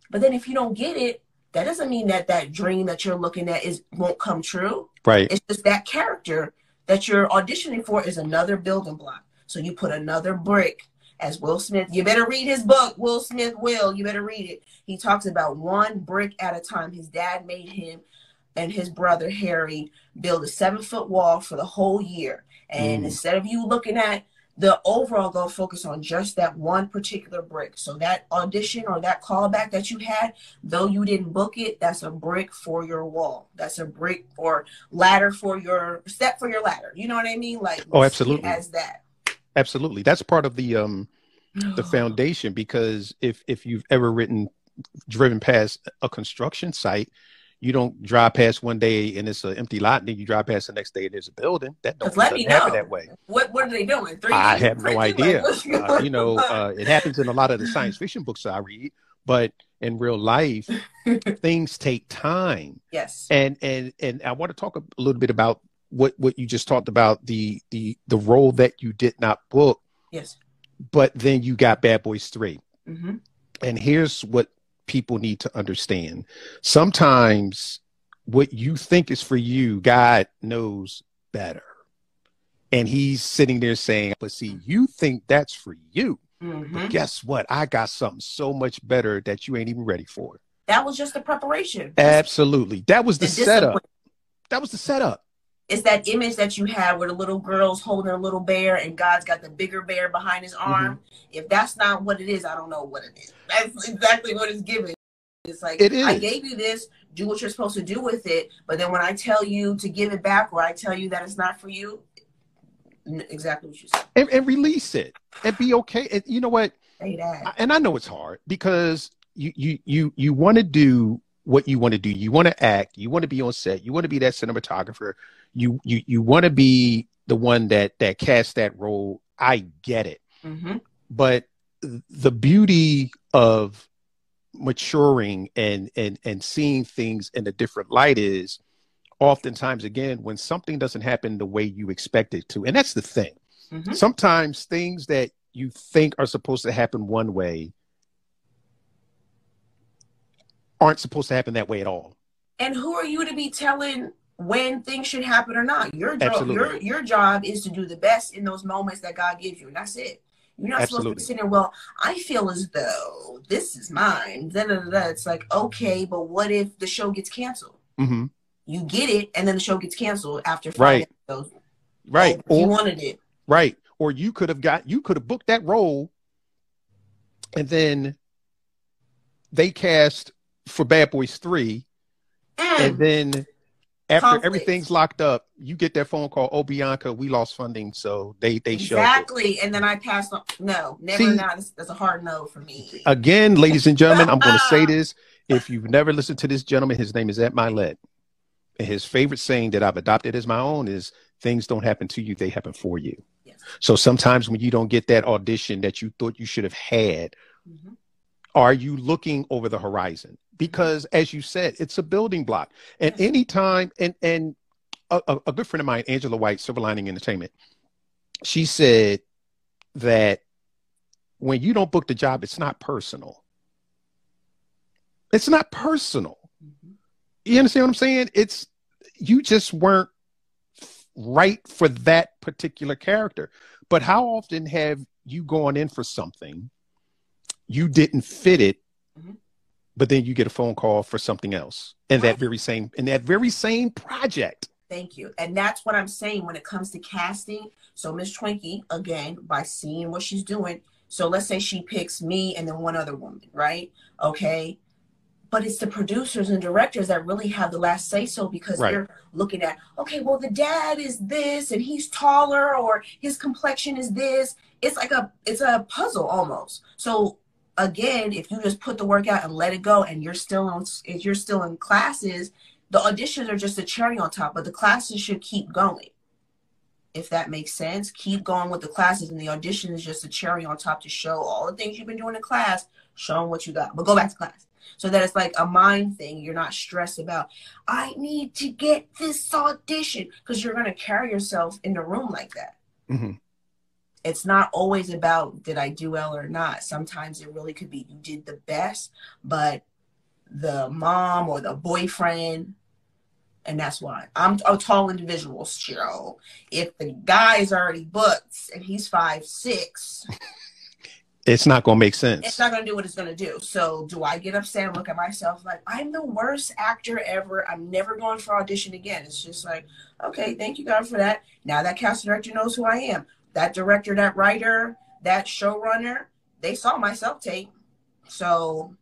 Speaker 2: But then if you don't get it, that doesn't mean that that dream that you're looking at is won't come true.
Speaker 1: Right.
Speaker 2: It's just that character that you're auditioning for is another building block. So you put another brick as Will Smith. You better read his book, Will Smith Will. You better read it. He talks about one brick at a time. His dad made him and his brother Harry build a seven foot wall for the whole year. And
Speaker 1: Mm.
Speaker 2: instead of you looking at the overall goal, focus on just that one particular brick. So that audition or that callback that you had, though you didn't book it, that's a brick for your wall. That's a brick or ladder for your step for your ladder. You know what I mean? Like
Speaker 1: Oh, absolutely.
Speaker 2: as that.
Speaker 1: Absolutely. That's part of the um the <gasps> foundation because if if you've ever written driven past a construction site you don't drive past one day and it's an empty lot and then you drive past the next day and there's a building that don't
Speaker 2: let
Speaker 1: doesn't
Speaker 2: me
Speaker 1: happen
Speaker 2: know.
Speaker 1: that way
Speaker 2: What what are they doing? 3D
Speaker 1: i have no? <laughs>
Speaker 2: Like,
Speaker 1: idea uh, you know uh, it happens in a lot of the science fiction books i read but in real life <laughs> things take time
Speaker 2: yes.
Speaker 1: and and and i want to talk a little bit about what what you just talked about the the the role that you did not book
Speaker 2: Yes.
Speaker 1: but then you got bad boys 3
Speaker 2: hmm
Speaker 1: and here's what people need to understand. Sometimes what you think is for you god knows better. And he's sitting there saying but see you think that's for you.
Speaker 2: Hmm
Speaker 1: but guess what? I got something so much better that you ain't even ready for.
Speaker 2: That was just the preparation.
Speaker 1: absolutely. That was the,
Speaker 2: The
Speaker 1: setup. That was the setup
Speaker 2: It's that image that you have where the little girl's holding a little bear and God's got the bigger bear behind his arm.
Speaker 1: Mm-hmm.
Speaker 2: If that's not what it is, I don't know what it is. <laughs> That's exactly what it's giving. It's like
Speaker 1: It.
Speaker 2: I gave you this, do what you're supposed to do with it. But then when I tell you to give it back or I tell you that it's not for you, exactly what you said.
Speaker 1: and, and release it and be okay and you know what and I know it's hard because you you you you want to do what you want to do. You want to act. You want to be on set. You want to be that cinematographer. You you you want to be the one that that casts that role. I get it,
Speaker 2: hmm
Speaker 1: but the beauty of maturing and and and seeing things in a different light is oftentimes again when something doesn't happen the way you expect it to and that's the thing
Speaker 2: hmm
Speaker 1: sometimes things that you think are supposed to happen one way aren't supposed to happen that way at all.
Speaker 2: And who are you to be telling when things should happen or not? Your job, your your job is to do the best in those moments that God gives you, and that's it. You're not supposed to be sitting there. Well, I feel as though this is mine. Da, da, da, da. It's like okay, but what if the show gets canceled?
Speaker 1: hmm
Speaker 2: You get it, and then the show gets canceled after five
Speaker 1: Right.
Speaker 2: episodes.
Speaker 1: Right.
Speaker 2: Oh, you wanted it.
Speaker 1: right. Or you could have got you could have booked that role and then they cast for Bad Boys 3 and
Speaker 2: Mm.
Speaker 1: then after
Speaker 2: Conflict.
Speaker 1: everything's locked up, you get that phone call, oh Bianca, we lost funding, so they they
Speaker 2: exactly. And then I passed on. No, never.
Speaker 1: See-
Speaker 2: not. That's, that's a hard no for me.
Speaker 1: Again, ladies and gentlemen, I'm going to say <laughs> this. If you've never listened to this gentleman, his name is Ed Mylett. And his favorite saying that I've adopted as my own is things don't happen to you, they happen for you.
Speaker 2: Yes.
Speaker 1: So sometimes when you don't get that audition that you thought you should have had,
Speaker 2: Mhm.
Speaker 1: Are you looking over the horizon? Because as you said, it's a building block. And anytime, and and a, a, good friend of mine, Angela White, Silver Lining Entertainment, she said that when you don't book the job, it's not personal. It's not personal.
Speaker 2: Mhm.
Speaker 1: You understand what I'm saying? It's you just weren't right for that particular character. But how often have you gone in for something, you didn't fit it,
Speaker 2: Mhm.
Speaker 1: but then you get a phone call for something else in that very same in that very same project?
Speaker 2: Thank you. And that's what I'm saying when it comes to casting. So Miss Twinkie, again, by seeing what she's doing, So let's say she picks me and then one other woman, right? Okay. But it's the producers and directors that really have the last say so because
Speaker 1: Right.
Speaker 2: they're looking at, okay, well, the dad is this and he's taller or his complexion is this. It's like a it's a puzzle almost. So again, if you just put the work out and let it go and you're still on if you're still in classes, the auditions are just a cherry on top, but the classes should keep going if that makes sense. Keep going with the classes, and the audition is just a cherry on top to show all the things you've been doing in class, show them what you got. But go back to class. So that it's like a mind thing. You're not stressed about, I need to get this audition, because you're going to carry yourself in the room like that.
Speaker 1: Mhm.
Speaker 2: It's not always about did I do well or not. Sometimes it really could be you did the best, but the mom or the boyfriend and that's why I'm a tall individual, Cheryl. If the guy is already booked and he's five six,
Speaker 1: It's not going to make sense.
Speaker 2: it's not gonna do what it's gonna do. So do I get upset and look at myself like I'm the worst actor ever? I'm never going for audition again. It's just like, okay, thank you God for that. Now that casting director knows who I am. That director, that writer, that showrunner, they saw my self tape. So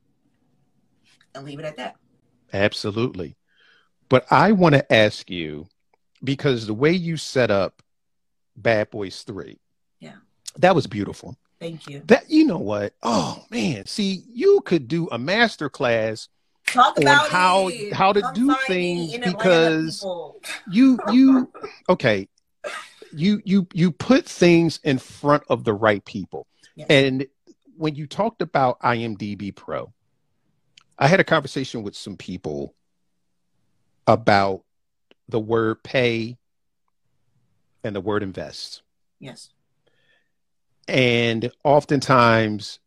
Speaker 2: and leave it at that.
Speaker 1: Absolutely. But I want to ask you because the way you set up Bad Boys 3,
Speaker 2: Yeah.
Speaker 1: that was beautiful.
Speaker 2: Thank you.
Speaker 1: That you know what? Oh man, see, you could do a master class.
Speaker 2: Talk
Speaker 1: on how-
Speaker 2: it.
Speaker 1: how to
Speaker 2: Come
Speaker 1: do things because- You you <laughs> okay. You you you put things in front of the right people.
Speaker 2: Yes.
Speaker 1: And when you talked about IMDb Pro, I had a conversation with some people about the word pay and the word invest.
Speaker 2: yes.
Speaker 1: And oftentimes,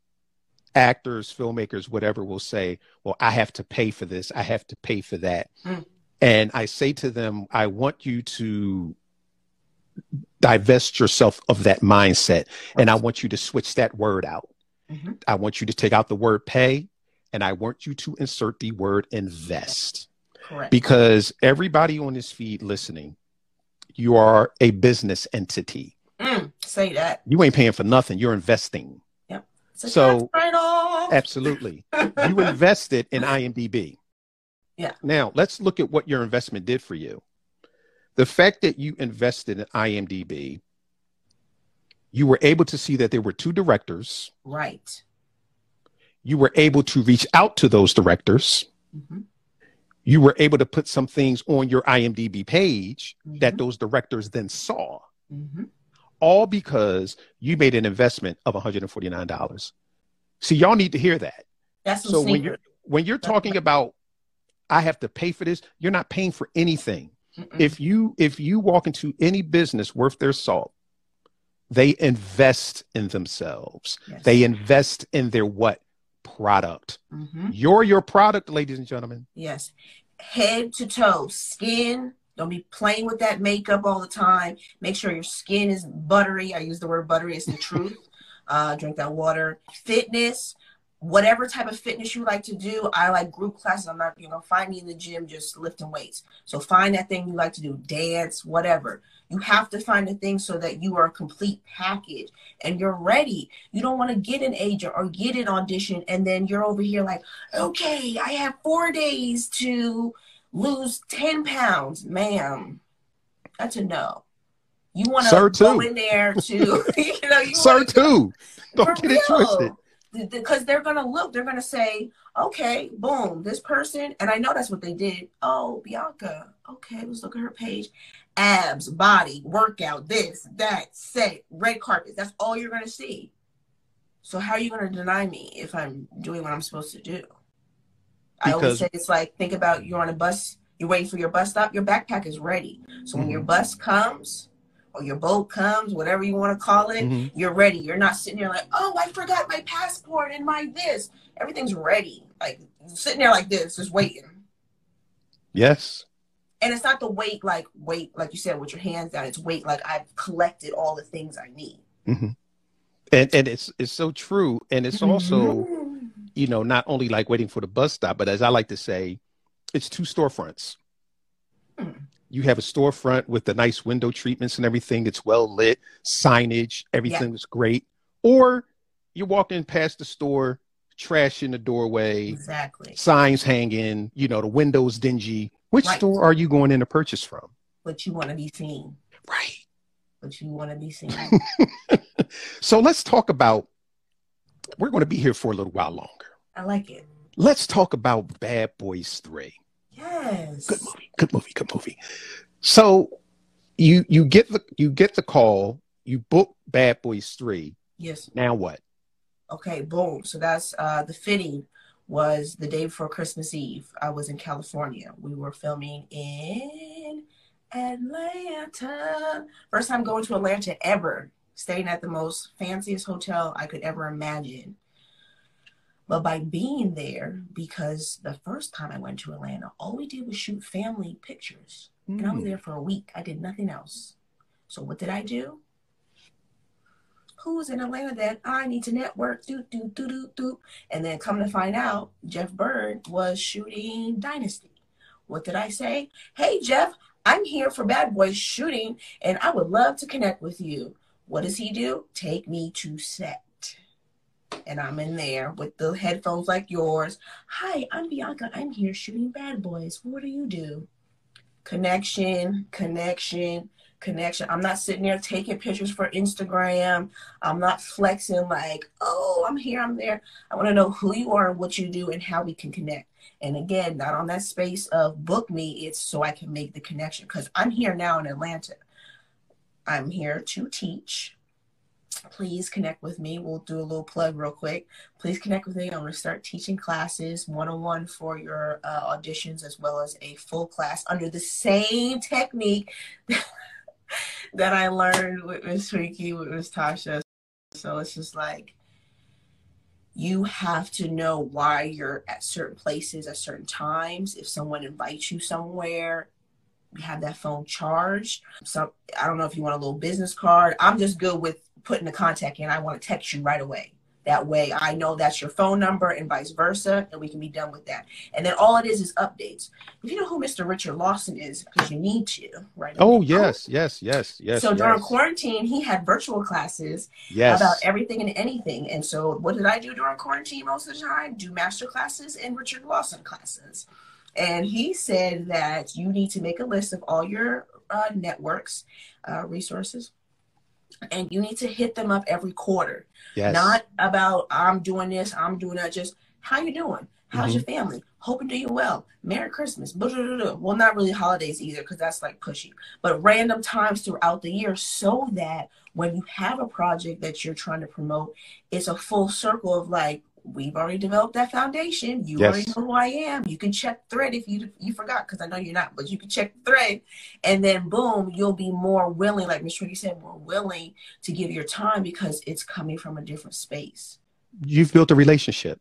Speaker 1: actors, filmmakers, whatever, will say, Well, I have to pay for this, I have to pay for that.
Speaker 2: Mm.
Speaker 1: And I say to them, I want you to divest yourself of that mindset. And I want you to switch that word out.
Speaker 2: Mhm.
Speaker 1: I want you to take out the word pay and I want you to insert the word invest
Speaker 2: Correct.
Speaker 1: because everybody on this feed listening, you are a business entity.
Speaker 2: Mm, say that.
Speaker 1: You ain't paying for nothing. You're investing.
Speaker 2: Yep.
Speaker 1: So- Absolutely. You invested in <laughs> IMDb.
Speaker 2: Yeah.
Speaker 1: Now, let's look at what your investment did for you. The fact that you invested in IMDb, you were able to see that there were two directors.
Speaker 2: right.
Speaker 1: You were able to reach out to those directors.
Speaker 2: hmm
Speaker 1: You were able to put some things on your IMDb page that
Speaker 2: Mhm.
Speaker 1: those directors then saw,
Speaker 2: hmm
Speaker 1: all because you made an investment of $149. See, y'all need to hear that.
Speaker 2: That's
Speaker 1: so when you're when you're talking about i have to pay for this you're not paying for anything
Speaker 2: Mm-mm.
Speaker 1: if you if you walk into any business worth their salt they invest in themselves
Speaker 2: Yes.
Speaker 1: they invest in their what product
Speaker 2: Mhm.
Speaker 1: you're your product ladies and gentlemen
Speaker 2: Yes. Head to toe, skin. Don't be playing with that makeup all the time. Make sure your skin is buttery. I use the word buttery, it's the <laughs> truth. Uh, drink that water. Fitness, whatever type of fitness you like to do. I like group classes. I'm not, you know, find me in the gym just lifting weights. So find that thing you like to do, dance, whatever. You have to find a thing so that you are a complete package and you're ready. You don't want to get an agent or get an audition and then you're over here like, okay, I have four days to lose 10 pounds, ma'am. That's a no. You want to go in there to, <laughs> you know, you
Speaker 1: sir
Speaker 2: wanna-
Speaker 1: too don't get it twisted
Speaker 2: Because they're going to look, they're going to say, okay, boom, this person, and I know that's what they did. Oh, Bianca, okay, let's look at her page. Abs, body, workout, this, that, set, red carpet. That's all you're going to see. So how are you going to deny me if I'm doing what I'm supposed to do? I always say it's like think about you're on a bus, you're waiting for your bus stop, your backpack is ready. So when your
Speaker 1: Mhm.
Speaker 2: bus comes or your boat comes, whatever you want to call it,
Speaker 1: Mhm.
Speaker 2: you're ready. You're not sitting there like, oh, I forgot my passport and my this. Everything's ready. Like sitting there like this, just waiting.
Speaker 1: yes
Speaker 2: And it's not the wait like wait, like you said, with your hands down. It's wait like I've collected all the things I need.
Speaker 1: and and it's it's so true and it's also
Speaker 2: Mhm.
Speaker 1: you know not only like waiting for the bus stop but as i like to say it's two storefronts
Speaker 2: Hmm.
Speaker 1: You have a storefront with the nice window treatments and everything it's well lit signage everything is great or you're walking past the store, trash in the doorway,
Speaker 2: Exactly.
Speaker 1: signs hanging, you know, the windows dingy. Which
Speaker 2: Right.
Speaker 1: store are you going in to purchase from?
Speaker 2: But you want to be seen.
Speaker 1: Right.
Speaker 2: But you want to be seen. <laughs>
Speaker 1: So let's talk about. We're going to be here for a little while longer.
Speaker 2: I like it.
Speaker 1: Let's talk about Bad Boys Three.
Speaker 2: Yes.
Speaker 1: Good movie. Good movie. So you you get the you get the call. You book Bad Boys Three.
Speaker 2: Yes.
Speaker 1: Now what?
Speaker 2: Okay, boom. So that's uh the fitting was the day before Christmas Eve. I was in California. We were filming in Atlanta. First time going to Atlanta ever. Staying at the most fanciest hotel I could ever imagine. But by being there, because the first time I went to Atlanta, all we did was shoot family pictures. And I was
Speaker 1: Mm.
Speaker 2: there for a week. I did nothing else. So what did I do? Who's in Atlanta that I need to network? Do do do do do. And then come to find out, Jeff Byrd was shooting Dynasty. What did I say? Hey Jeff, I'm here for Bad Boys shooting, and I would love to connect with you. What does he do? Take me to set. And I'm in there with the headphones like yours. Hi, I'm Bianca. I'm here shooting Bad Boys. What do you do? Connection, connection, connection. I'm not sitting there taking pictures for Instagram. I'm not flexing like, oh, I'm here, I'm there. I want to know who you are and what you do and how we can connect. And again, not on that space of book me, it's so I can make the connection because I'm here now in Atlanta. I'm here to teach. Please connect with me. We'll do a little plug real quick. Please connect with me. I'm going to start teaching classes one on one for your uh, auditions as well as a full class under the same technique <laughs> that I learned with Miss Twinkie, with Miss Tasha. So it's just like you have to know why you're at certain places at certain times. If someone invites you somewhere, you have that phone charged. So I don't know if you want a little business card. I'm just good with putting the contact in. I want to text you right away. That way I know that's your phone number and vice versa, and we can be done with that. And then all it is is updates. If you know who Mr. Richard Lawson is, because you need to, right?
Speaker 1: Oh yes, yes, yes, yes.
Speaker 2: so during quarantine, he had virtual classes
Speaker 1: yes.
Speaker 2: about everything and anything. And so, what did I do during quarantine most of the time? Do master classes and Richard Lawson classes. And he said that you need to make a list of all your uh, networks, uh, resources, and you need to hit them up every quarter.
Speaker 1: yes.
Speaker 2: Not about I'm doing this, I'm doing that. Just how you doing? How's
Speaker 1: Mm-hmm.
Speaker 2: your family? Hoping to do well. Merry Christmas. Blah. Well, not really holidays either, because that's like pushy. But random times throughout the year, so that when you have a project that you're trying to promote, it's a full circle of like, we've already developed that foundation. You already know who I am. You can check thread if you you forgot, because I know you're not, but you can check thread, and then boom, you'll be more willing, like Ms. Twinkie said, more willing to give your time because it's coming from a different space.
Speaker 1: You've built a relationship,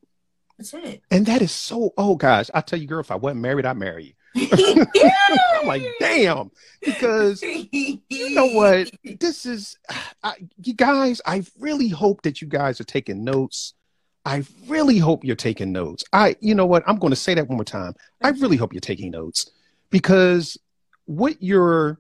Speaker 2: That's it.
Speaker 1: and that is so. Oh gosh, I tell you, girl, if I wasn't married, I'd marry you. <laughs> I'm like, <laughs> damn, because you know what? <laughs> This is, I, you guys. I really hope that you guys are taking notes. I really hope you're taking notes. I, you know what? I'm going to say that one more time. I really hope you're taking notes because what you're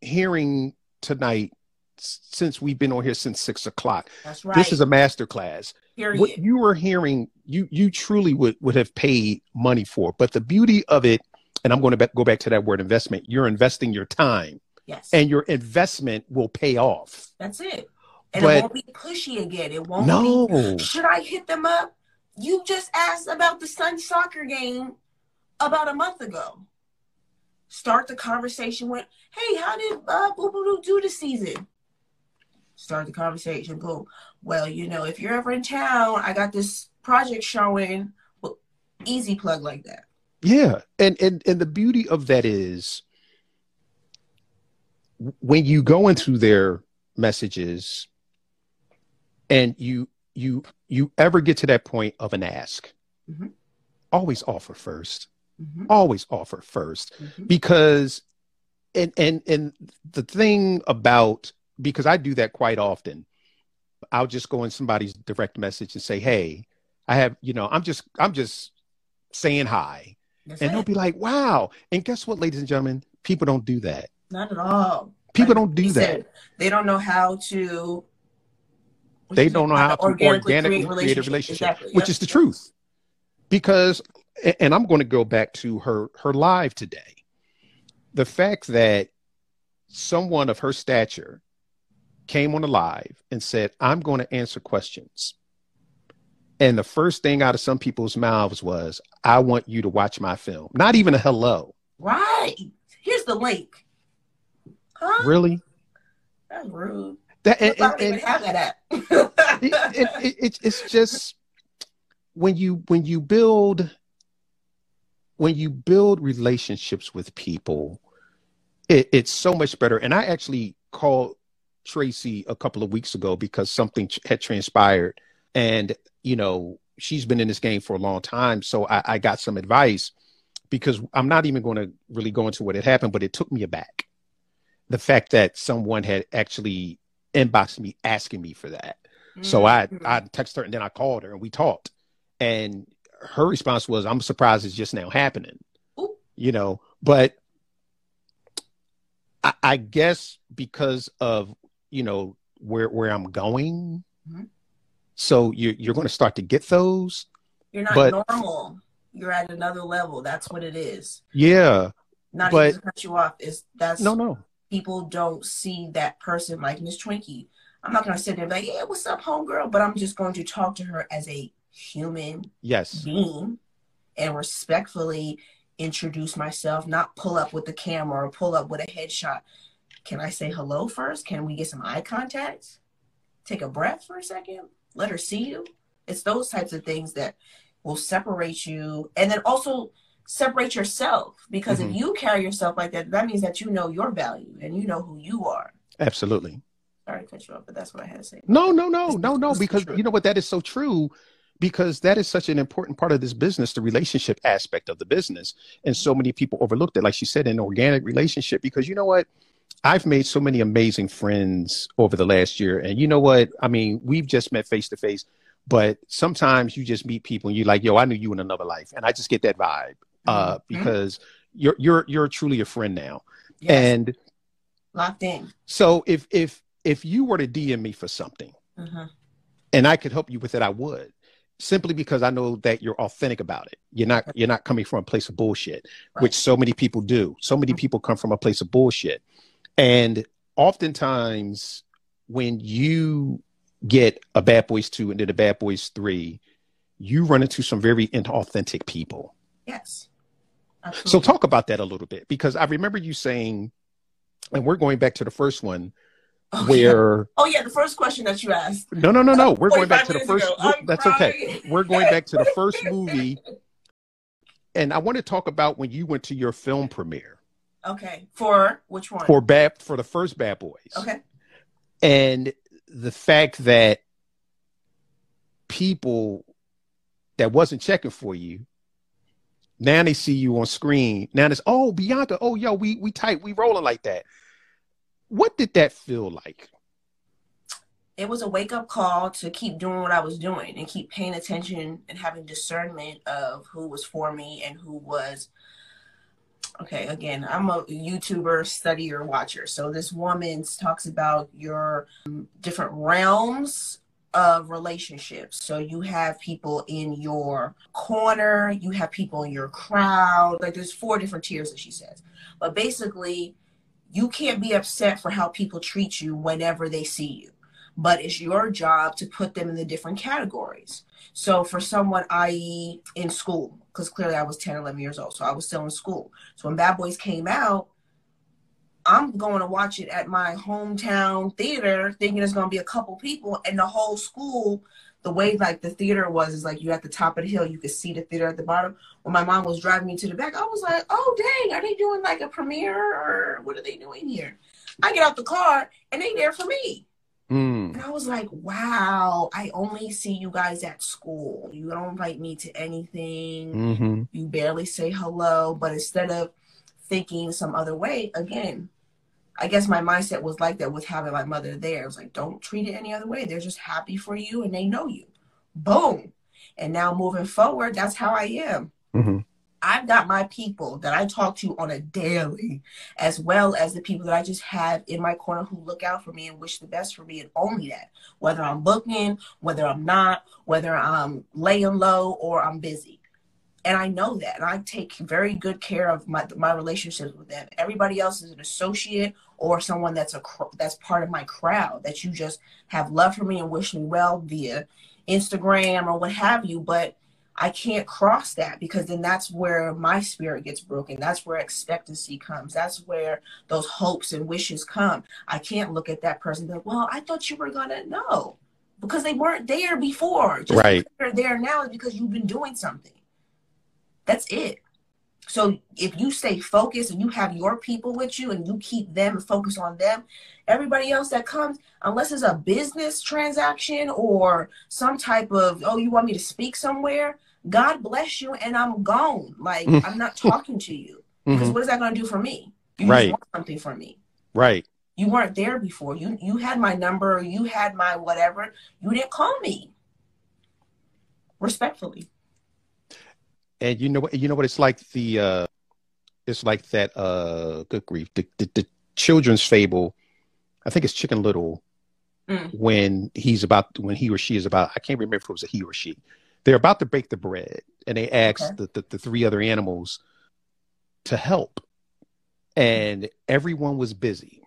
Speaker 1: hearing tonight, since we've been on here since six o'clock,
Speaker 2: That's right.
Speaker 1: this is a master class.
Speaker 2: period.
Speaker 1: What you were hearing, you you truly would would have paid money for. But the beauty of it, and I'm going to be- go back to that word investment. You're investing your time,
Speaker 2: yes,
Speaker 1: and your investment will pay off.
Speaker 2: that's it. And
Speaker 1: But-
Speaker 2: it won't be pushy again. It won't
Speaker 1: No,
Speaker 2: be. Should I hit them up? You just asked about the Sun soccer game about a month ago. Start the conversation with, "Hey, how did uh, Boo Boo do this season?" Start the conversation. Boom. Well, you know, if you're ever in town, I got this project showing. Well, easy plug like that.
Speaker 1: Yeah, and and and the beauty of that is when you go into their messages and you you you ever get to that point of an ask,
Speaker 2: Mhm.
Speaker 1: always offer first.
Speaker 2: Mhm,
Speaker 1: Always offer first
Speaker 2: mhm.
Speaker 1: because and and and the thing about because I do that quite often. I'll just go in somebody's direct message and say, "Hey, I have, you know, I'm just I'm just saying hi."
Speaker 2: That's
Speaker 1: and they'll be like, wow. And guess what, ladies and gentlemen? People don't do that.
Speaker 2: Not at all.
Speaker 1: People
Speaker 2: Like
Speaker 1: don't do that.
Speaker 2: said, they don't know how to Which
Speaker 1: they don't know how to
Speaker 2: organically
Speaker 1: organically
Speaker 2: create
Speaker 1: create a relationship,
Speaker 2: Exactly,
Speaker 1: which
Speaker 2: yep.
Speaker 1: is the truth. Because, and I'm going to go back to her her live today. The fact that someone of her stature came on the live and said, "I'm going to answer questions," and the first thing out of some people's mouths was, "I want you to watch my film." Not even a hello.
Speaker 2: Right. Here's the link. Huh?
Speaker 1: Really?
Speaker 2: That's rude.
Speaker 1: That and, and-
Speaker 2: even have that app.
Speaker 1: it, it, it, it's- it's just when you when you build when you build relationships with people it, it's so much better. And i actually called tracy a couple of weeks ago because something had transpired. And you know she's been in this game for a long time. So i, I got some advice because i'm not even going to really go into what had happened but it took me aback. The fact that someone had actually inboxed me asking me for that so I
Speaker 2: Mhm.
Speaker 1: I texted her and then I called her and we talked. And her response was, I'm surprised it's just now happening.
Speaker 2: Ooh.
Speaker 1: You know, but I, I guess because of, you know, where where I'm going.
Speaker 2: Mhm.
Speaker 1: So you're you're gonna start to get those.
Speaker 2: You're not
Speaker 1: but-
Speaker 2: normal. You're at another level. That's what it is.
Speaker 1: Yeah.
Speaker 2: Not
Speaker 1: But-
Speaker 2: even to cut you off. Is that's
Speaker 1: No, no.
Speaker 2: People don't see that person like Miss Twinkie. I'm not gonna sit there and be like, yeah, what's up, homegirl? But I'm just going to talk to her as a human
Speaker 1: Yes.
Speaker 2: being and respectfully introduce myself, not pull up with the camera or pull up with a headshot. Can I say hello first? Can we get some eye contact? Take a breath for a second. Let her see you. It's those types of things that will separate you and then also separate yourself because
Speaker 1: Mhm.
Speaker 2: if you carry yourself like that, that means that you know your value and you know who you are.
Speaker 1: Absolutely.
Speaker 2: Sorry to cut you off, but that's what I had to say.
Speaker 1: No, no, no,
Speaker 2: It's-
Speaker 1: no, no, because you know what? That is so true because that is such an important part of this business, the relationship aspect of the business. And so many people overlooked it, like she said, an organic relationship. Because you know what? I've made so many amazing friends over the last year. And you know what? I mean, we've just met face to face, but sometimes you just meet people and you're like, yo, I knew you in another life. And I just get that vibe uh,
Speaker 2: Mhm.
Speaker 1: because you're you're you're truly a friend now.
Speaker 2: Yes,
Speaker 1: And
Speaker 2: locked in.
Speaker 1: so if if if you were to DM me for something,
Speaker 2: Mhm.
Speaker 1: and I could help you with it, I would. Simply because I know that you're authentic about it. You're not you're not coming from a place of bullshit,
Speaker 2: Right.
Speaker 1: which so many people do. So many people come from a place of bullshit. And oftentimes when you get a Bad Boys 2 and then a Bad Boys 3, you run into some very inauthentic people.
Speaker 2: Yes.
Speaker 1: So talk about that a little bit because I remember you saying, and we're going back to the first one oh,
Speaker 2: Okay.
Speaker 1: where
Speaker 2: Oh yeah, the first question that you asked.
Speaker 1: no no no no we're going back to the first that's okay we're going back to the <laughs> first movie and i want to talk about when you went to your film premiere
Speaker 2: Okay. For which one?
Speaker 1: for bad for the first bad boys
Speaker 2: Okay.
Speaker 1: and the fact that people that wasn't checking for you now they see you on screen. Now it's oh bianca oh yo we we tight we rolling like that. What did that feel like?
Speaker 2: It was a wake up call to keep doing what I was doing and keep paying attention and having discernment of who was for me and who was okay again i'm a youtuber studier watcher. So this woman talks about your different realms of relationships. So you have people in your corner you have people in your crowd like there's four different tiers that she says. But basically you can't be upset for how people treat you whenever they see you. But it's your job to put them in the different categories. So for someone i.e in school because clearly i was 10 11 years old so i was still in school. So when bad boys came out i'm going to watch it at my hometown theater thinking it's going to be a couple people and the whole school the way like the theater was is like you at the top of the hill you could see the theater at the bottom when my mom was driving me to the back i was like oh dang are they doing like a premiere or what are they doing here i get out the car and they there for me
Speaker 1: Mm,
Speaker 2: and I was like, wow, I only see you guys at school. You don't invite me to anything.
Speaker 1: mhm.
Speaker 2: You barely say hello. But instead of thinking some other way, again, I guess my mindset was like that with having my mother there. It was like, don't treat it any other way. They're just happy for you and they know you. Boom. And now moving forward, that's how I am.
Speaker 1: Mhm.
Speaker 2: I've got my people that I talk to on a daily, as well as the people that I just have in my corner who look out for me and wish the best for me, and only that. Whether I'm booking, whether I'm not, whether I'm laying low or I'm busy. And I know that. And I take very good care of my, my relationships with them. Everybody else is an associate or someone that's a that's part of my crowd that you just have love for me and wish me well via Instagram or what have you. But I can't cross that because then that's where my spirit gets broken. That's where expectancy comes. That's where those hopes and wishes come. I can't look at that person and go, well, I thought you were going to know because they weren't there before.
Speaker 1: Just right.
Speaker 2: they're there now is because you've been doing something. That's it. So if you stay focused and you have your people with you and you keep them and focus on them, everybody else that comes, unless it's a business transaction or some type of, oh, you want me to speak somewhere, God bless you and I'm gone. Like mm. I'm not talking to you. Because mm-hmm. what is that going to do for me? You
Speaker 1: right.
Speaker 2: want something from me.
Speaker 1: Right.
Speaker 2: You weren't there before. You you had my number, you had my whatever. You didn't call me. Respectfully.
Speaker 1: And you know what you know what it's like the uh it's like that uh good grief the, the, the children's fable i think it's chicken little mm. when he's about when he or she is about i can't remember if it was a he or she they're about to bake the bread and they ask okay. the, the, the three other animals to help and everyone was busy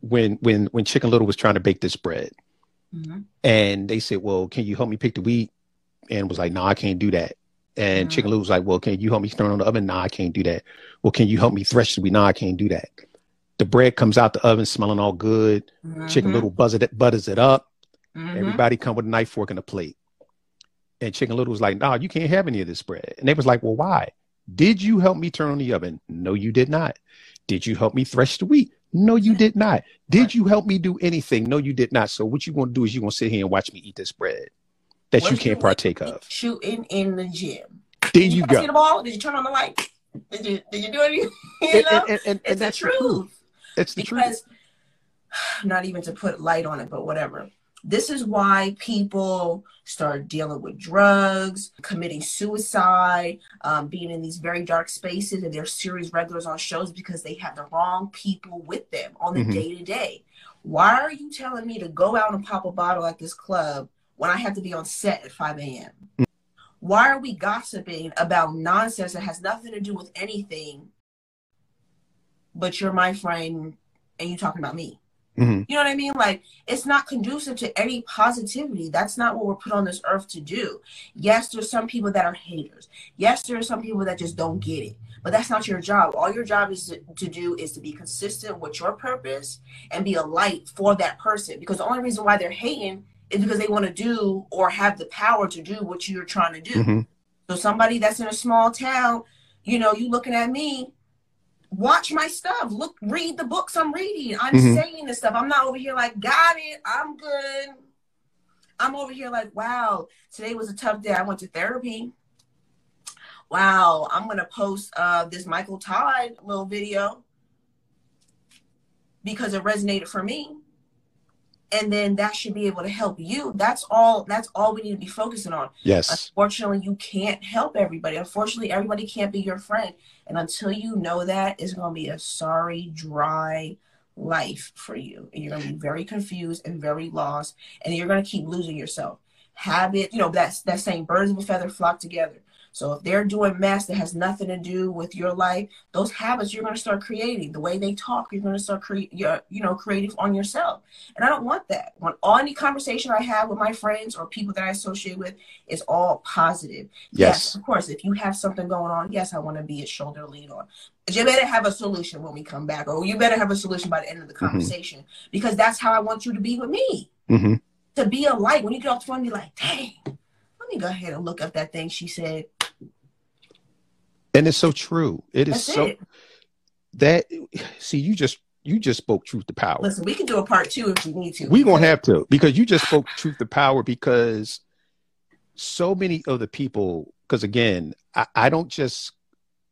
Speaker 1: when when when chicken little was trying to bake this bread mm-hmm. and they said well can you help me pick the wheat and was like no nah, i can't do that and mm-hmm. Chicken Little was like, well, can you help me turn on the oven? Nah, I can't do that. Well, can you help me thresh the wheat? Nah, I can't do that. The bread comes out the oven smelling all good. Mm-hmm. Chicken Little buzzes it, butters it up. Mm-hmm. Everybody come with a knife, fork, and a plate. And Chicken Little was like, nah, you can't have any of this bread. And they was like, well, why? Did you help me turn on the oven? No, you did not. Did you help me thresh the wheat? No, you did not. Did you help me do anything? No, you did not. So what you going to do is you going to sit here and watch me eat this bread that what you can't partake of.
Speaker 2: Shooting in the gym.
Speaker 1: There you, you go.
Speaker 2: See the ball? Did you turn on the light? Did you did you do anything? <laughs> You know?
Speaker 1: and, and, and, that's the truth. truth. It's the because, truth. <sighs>
Speaker 2: Not even to put light on it, but whatever. This is why people start dealing with drugs, committing suicide, um, being in these very dark spaces, and they're series regulars on shows because they have the wrong people with them on the day to day. Why are you telling me to go out and pop a bottle at this club when I have to be on set at 5 a.m. Mm. Why are we gossiping about nonsense that has nothing to do with anything? But you're my friend and you're talking about me. Mm-hmm. You know what I mean? Like, it's not conducive to any positivity. That's not what we're put on this earth to do. Yes, there's some people that are haters. Yes, there are some people that just don't get it. But that's not your job. All your job is to, to do is to be consistent with your purpose and be a light for that person. Because the only reason why they're hating is because they want to do or have the power to do what you're trying to do. Mm-hmm. So somebody that's in a small town, you know, you looking at me, watch my stuff. Look, read the books I'm reading. I'm mm-hmm. saying this stuff. I'm not over here like, got it, I'm good. I'm over here like, wow, today was a tough day. I went to therapy. Wow, I'm gonna post uh, this Michael Todd little video because it resonated for me and then that should be able to help you. That's all that's all we need to be focusing on.
Speaker 1: Yes.
Speaker 2: Unfortunately you can't help everybody. Unfortunately everybody can't be your friend. And until you know that it's going to be a sorry dry life for you. And you're going to be very confused and very lost and you're going to keep losing yourself. Habit you know that's that saying birds of a feather flock together so if they're doing mess that has nothing to do with your life, those habits you're going to start creating. The way they talk, you're going to start create, you know, creating on yourself. And I don't want that. When all any conversation I have with my friends or people that I associate with is all positive.
Speaker 1: Yes.
Speaker 2: yes of course. If you have something going on, yes, I want to be a shoulder lead on. But you better have a solution when we come back, or you better have a solution by the end of the mm-hmm. conversation, mm-hmm. because that's how I want you to be with me. Mm-hmm. To be a light when you get off the phone, be like, dang, let me go ahead and look up that thing she said
Speaker 1: and it's so true. It is That's so it. that see you just you just spoke truth to power.
Speaker 2: Listen, we can do a part two if we need to.
Speaker 1: We gonna have to because you just spoke truth to power because so many of the people because again I, I don't just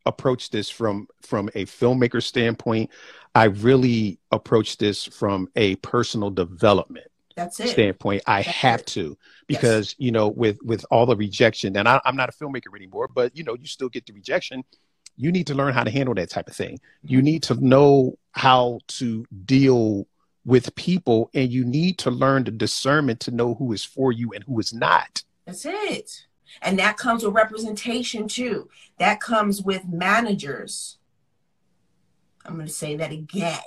Speaker 1: approach this from from a filmmaker standpoint i really approach this from a personal development
Speaker 2: That's it.
Speaker 1: standpoint. I
Speaker 2: That's
Speaker 1: have
Speaker 2: it.
Speaker 1: to because you know with with all the rejection, and I, I'm not a filmmaker anymore, but you know you still get the rejection. You need to learn how to handle that type of thing. You mm-hmm. need to know how to deal with people, and you need to learn the discernment to know who is for you and who is not.
Speaker 2: That's it. And that comes with representation too. That comes with managers. I'm going to say that again.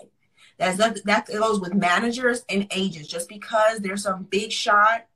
Speaker 2: That's that, that goes with managers and agents. Just because there's some big shot,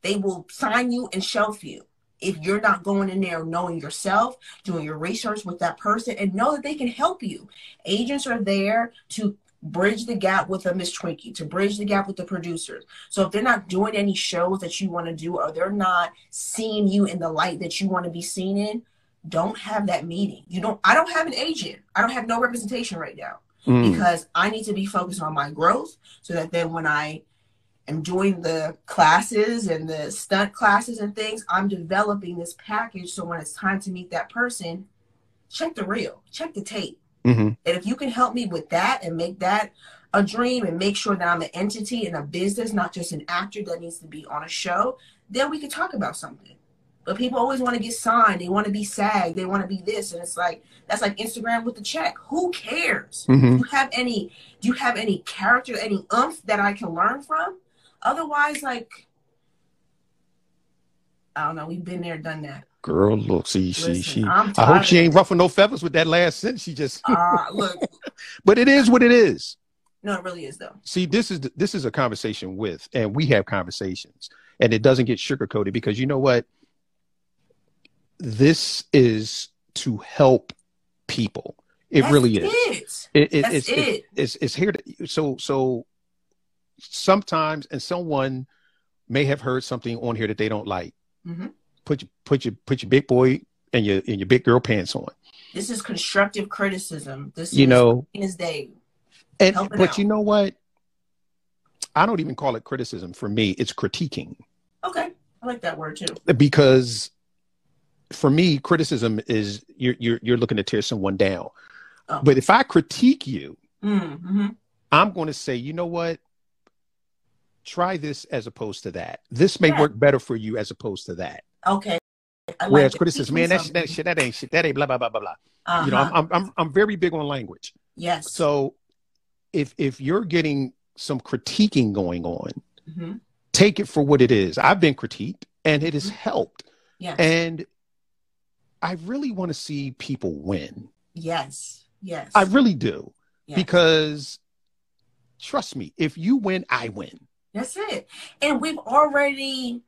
Speaker 2: they will sign you and shelf you. If you're not going in there knowing yourself, doing your research with that person, and know that they can help you. Agents are there to bridge the gap with a Miss Twinkie, to bridge the gap with the producers. So if they're not doing any shows that you want to do, or they're not seeing you in the light that you want to be seen in, don't have that meeting. You don't. I don't have an agent. I don't have no representation right now
Speaker 1: Mm.
Speaker 2: because I need to be focused on my growth so that then when I am doing the classes and the stunt classes and things, I'm developing this package. So when it's time to meet that person, check the reel, check the tape.
Speaker 1: Mhm.
Speaker 2: And if you can help me with that and make that a dream and make sure that I'm an entity and a business, not just an actor that needs to be on a show, then we can talk about something. But people always want to get signed. They want to be SAG. They want to be this. And it's like, that's like Instagram with the check. Who cares?
Speaker 1: Mhm.
Speaker 2: Do you have any, do you have any character, any oomph that I can learn from? Otherwise, like, I don't know. We've been there, done that.
Speaker 1: Girl, look, see, she,
Speaker 2: Listen,
Speaker 1: she.
Speaker 2: I'm
Speaker 1: I hope she ain't ruffling no feathers with that last sentence. She just,
Speaker 2: Uh, look, <laughs>
Speaker 1: but it is what it is.
Speaker 2: no, it really is though.
Speaker 1: See, this is this is a conversation with, and we have conversations, and it doesn't get sugarcoated because you know what? This is to help people. It
Speaker 2: That's
Speaker 1: really is.
Speaker 2: It.
Speaker 1: It, it,
Speaker 2: That's
Speaker 1: it's,
Speaker 2: it.
Speaker 1: it- it's it's here to so so sometimes and someone may have heard something on here that they don't like.
Speaker 2: Mhm.
Speaker 1: Put your put your put your big boy and your and your big girl pants on.
Speaker 2: This is constructive criticism. This is
Speaker 1: You
Speaker 2: is
Speaker 1: know,
Speaker 2: is day.
Speaker 1: and
Speaker 2: helping
Speaker 1: but
Speaker 2: out.
Speaker 1: you know what? I don't even call it criticism. For me, it's critiquing
Speaker 2: Okay, I like that word too.
Speaker 1: because for me, criticism is you're you're you're looking to tear someone down.
Speaker 2: Oh.
Speaker 1: But if I critique you,
Speaker 2: Mm-hmm.
Speaker 1: I'm going to say, you know what? Try this as opposed to that. This may
Speaker 2: Yeah.
Speaker 1: work better for you as opposed to that.
Speaker 2: Okay. I
Speaker 1: Whereas
Speaker 2: it.
Speaker 1: criticism, man, that shit, that shit, that ain't shit, that ain't blah blah blah blah blah. You know,
Speaker 2: Uh-huh.
Speaker 1: I'm, I'm I'm I'm very big on language.
Speaker 2: yes.
Speaker 1: So if if you're getting some critiquing going on,
Speaker 2: Mhm.
Speaker 1: take it for what it is. I've been critiqued and it has helped.
Speaker 2: yes.
Speaker 1: And I really want to see people win.
Speaker 2: yes. Yes.
Speaker 1: I really do.
Speaker 2: Yes.
Speaker 1: Because trust me, if you win, I win.
Speaker 2: That's it. And we've already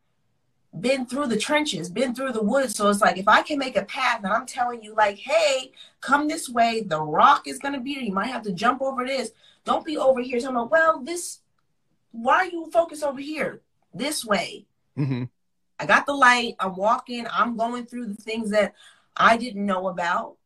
Speaker 2: been through the trenches, been through the woods. So it's like if I can make a path and I'm telling you, like, hey, come this way, the rock is gonna be there. You might have to jump over this. Don't be over here talking about, well, this why are you focused over here? This way.
Speaker 1: hmm
Speaker 2: I got the light, I'm walking, I'm going through the things that I didn't know about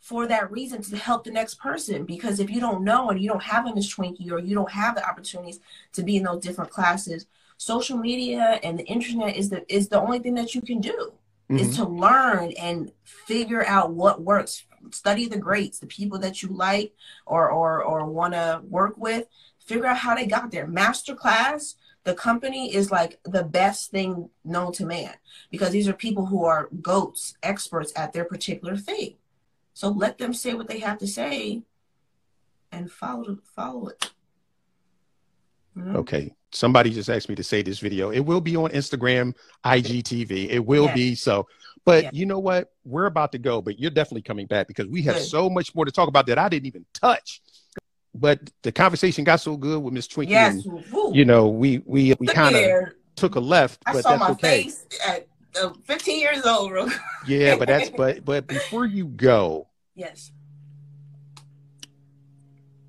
Speaker 2: for that reason to help the next person. Because if you don't know and you don't have a Miss Twinkie or you don't have the opportunities to be in those different classes, social media and the internet is the is the only thing that you can do is mm-hmm. to learn and figure out what works. Study the greats, the people that you like or or or want to work with. Figure out how they got there. Master class. The company is like the best thing known to man because these are people who are goats, experts at their particular thing. So let them say what they have to say, and follow follow it. Know?
Speaker 1: Okay. Somebody just asked me to say this video. It will be on Instagram, IGTV. It will
Speaker 2: Yeah.
Speaker 1: be so. But
Speaker 2: Yeah.
Speaker 1: you know what? We're about to go, but you're definitely coming back because we have
Speaker 2: Good.
Speaker 1: so much more to talk about that I didn't even touch. But the conversation got so good with Miss Twinkie.
Speaker 2: Yes.
Speaker 1: And, you know, we we we kind of took a left,
Speaker 2: I
Speaker 1: but
Speaker 2: saw
Speaker 1: that's
Speaker 2: my
Speaker 1: okay.
Speaker 2: face at uh, 15 years old. real-
Speaker 1: Yeah, but that's but but before you go,
Speaker 2: yes.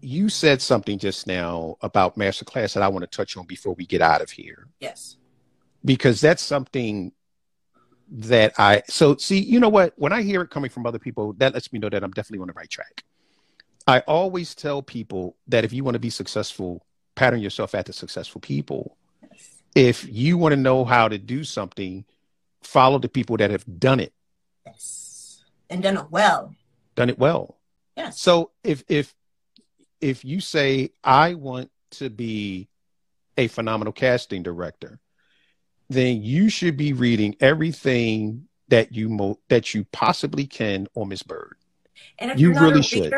Speaker 1: you said something just now about masterclass that I want to touch on before we get out of here.
Speaker 2: Yes.
Speaker 1: because that's something that I so see, you know what? When I hear it coming from other people, that lets me know that I'm definitely on the right track. I always tell people that if you want to be successful, pattern yourself after successful people. If you want to know how to do something, follow the people that have done it,
Speaker 2: Yes. And done it well.
Speaker 1: done it well.
Speaker 2: Yes.
Speaker 1: So if if if you say I want to be a phenomenal casting director, then you should be reading everything that you mo- that you possibly can on Miss Byrd.
Speaker 2: And if
Speaker 1: You
Speaker 2: you are not
Speaker 1: really
Speaker 2: a
Speaker 1: should.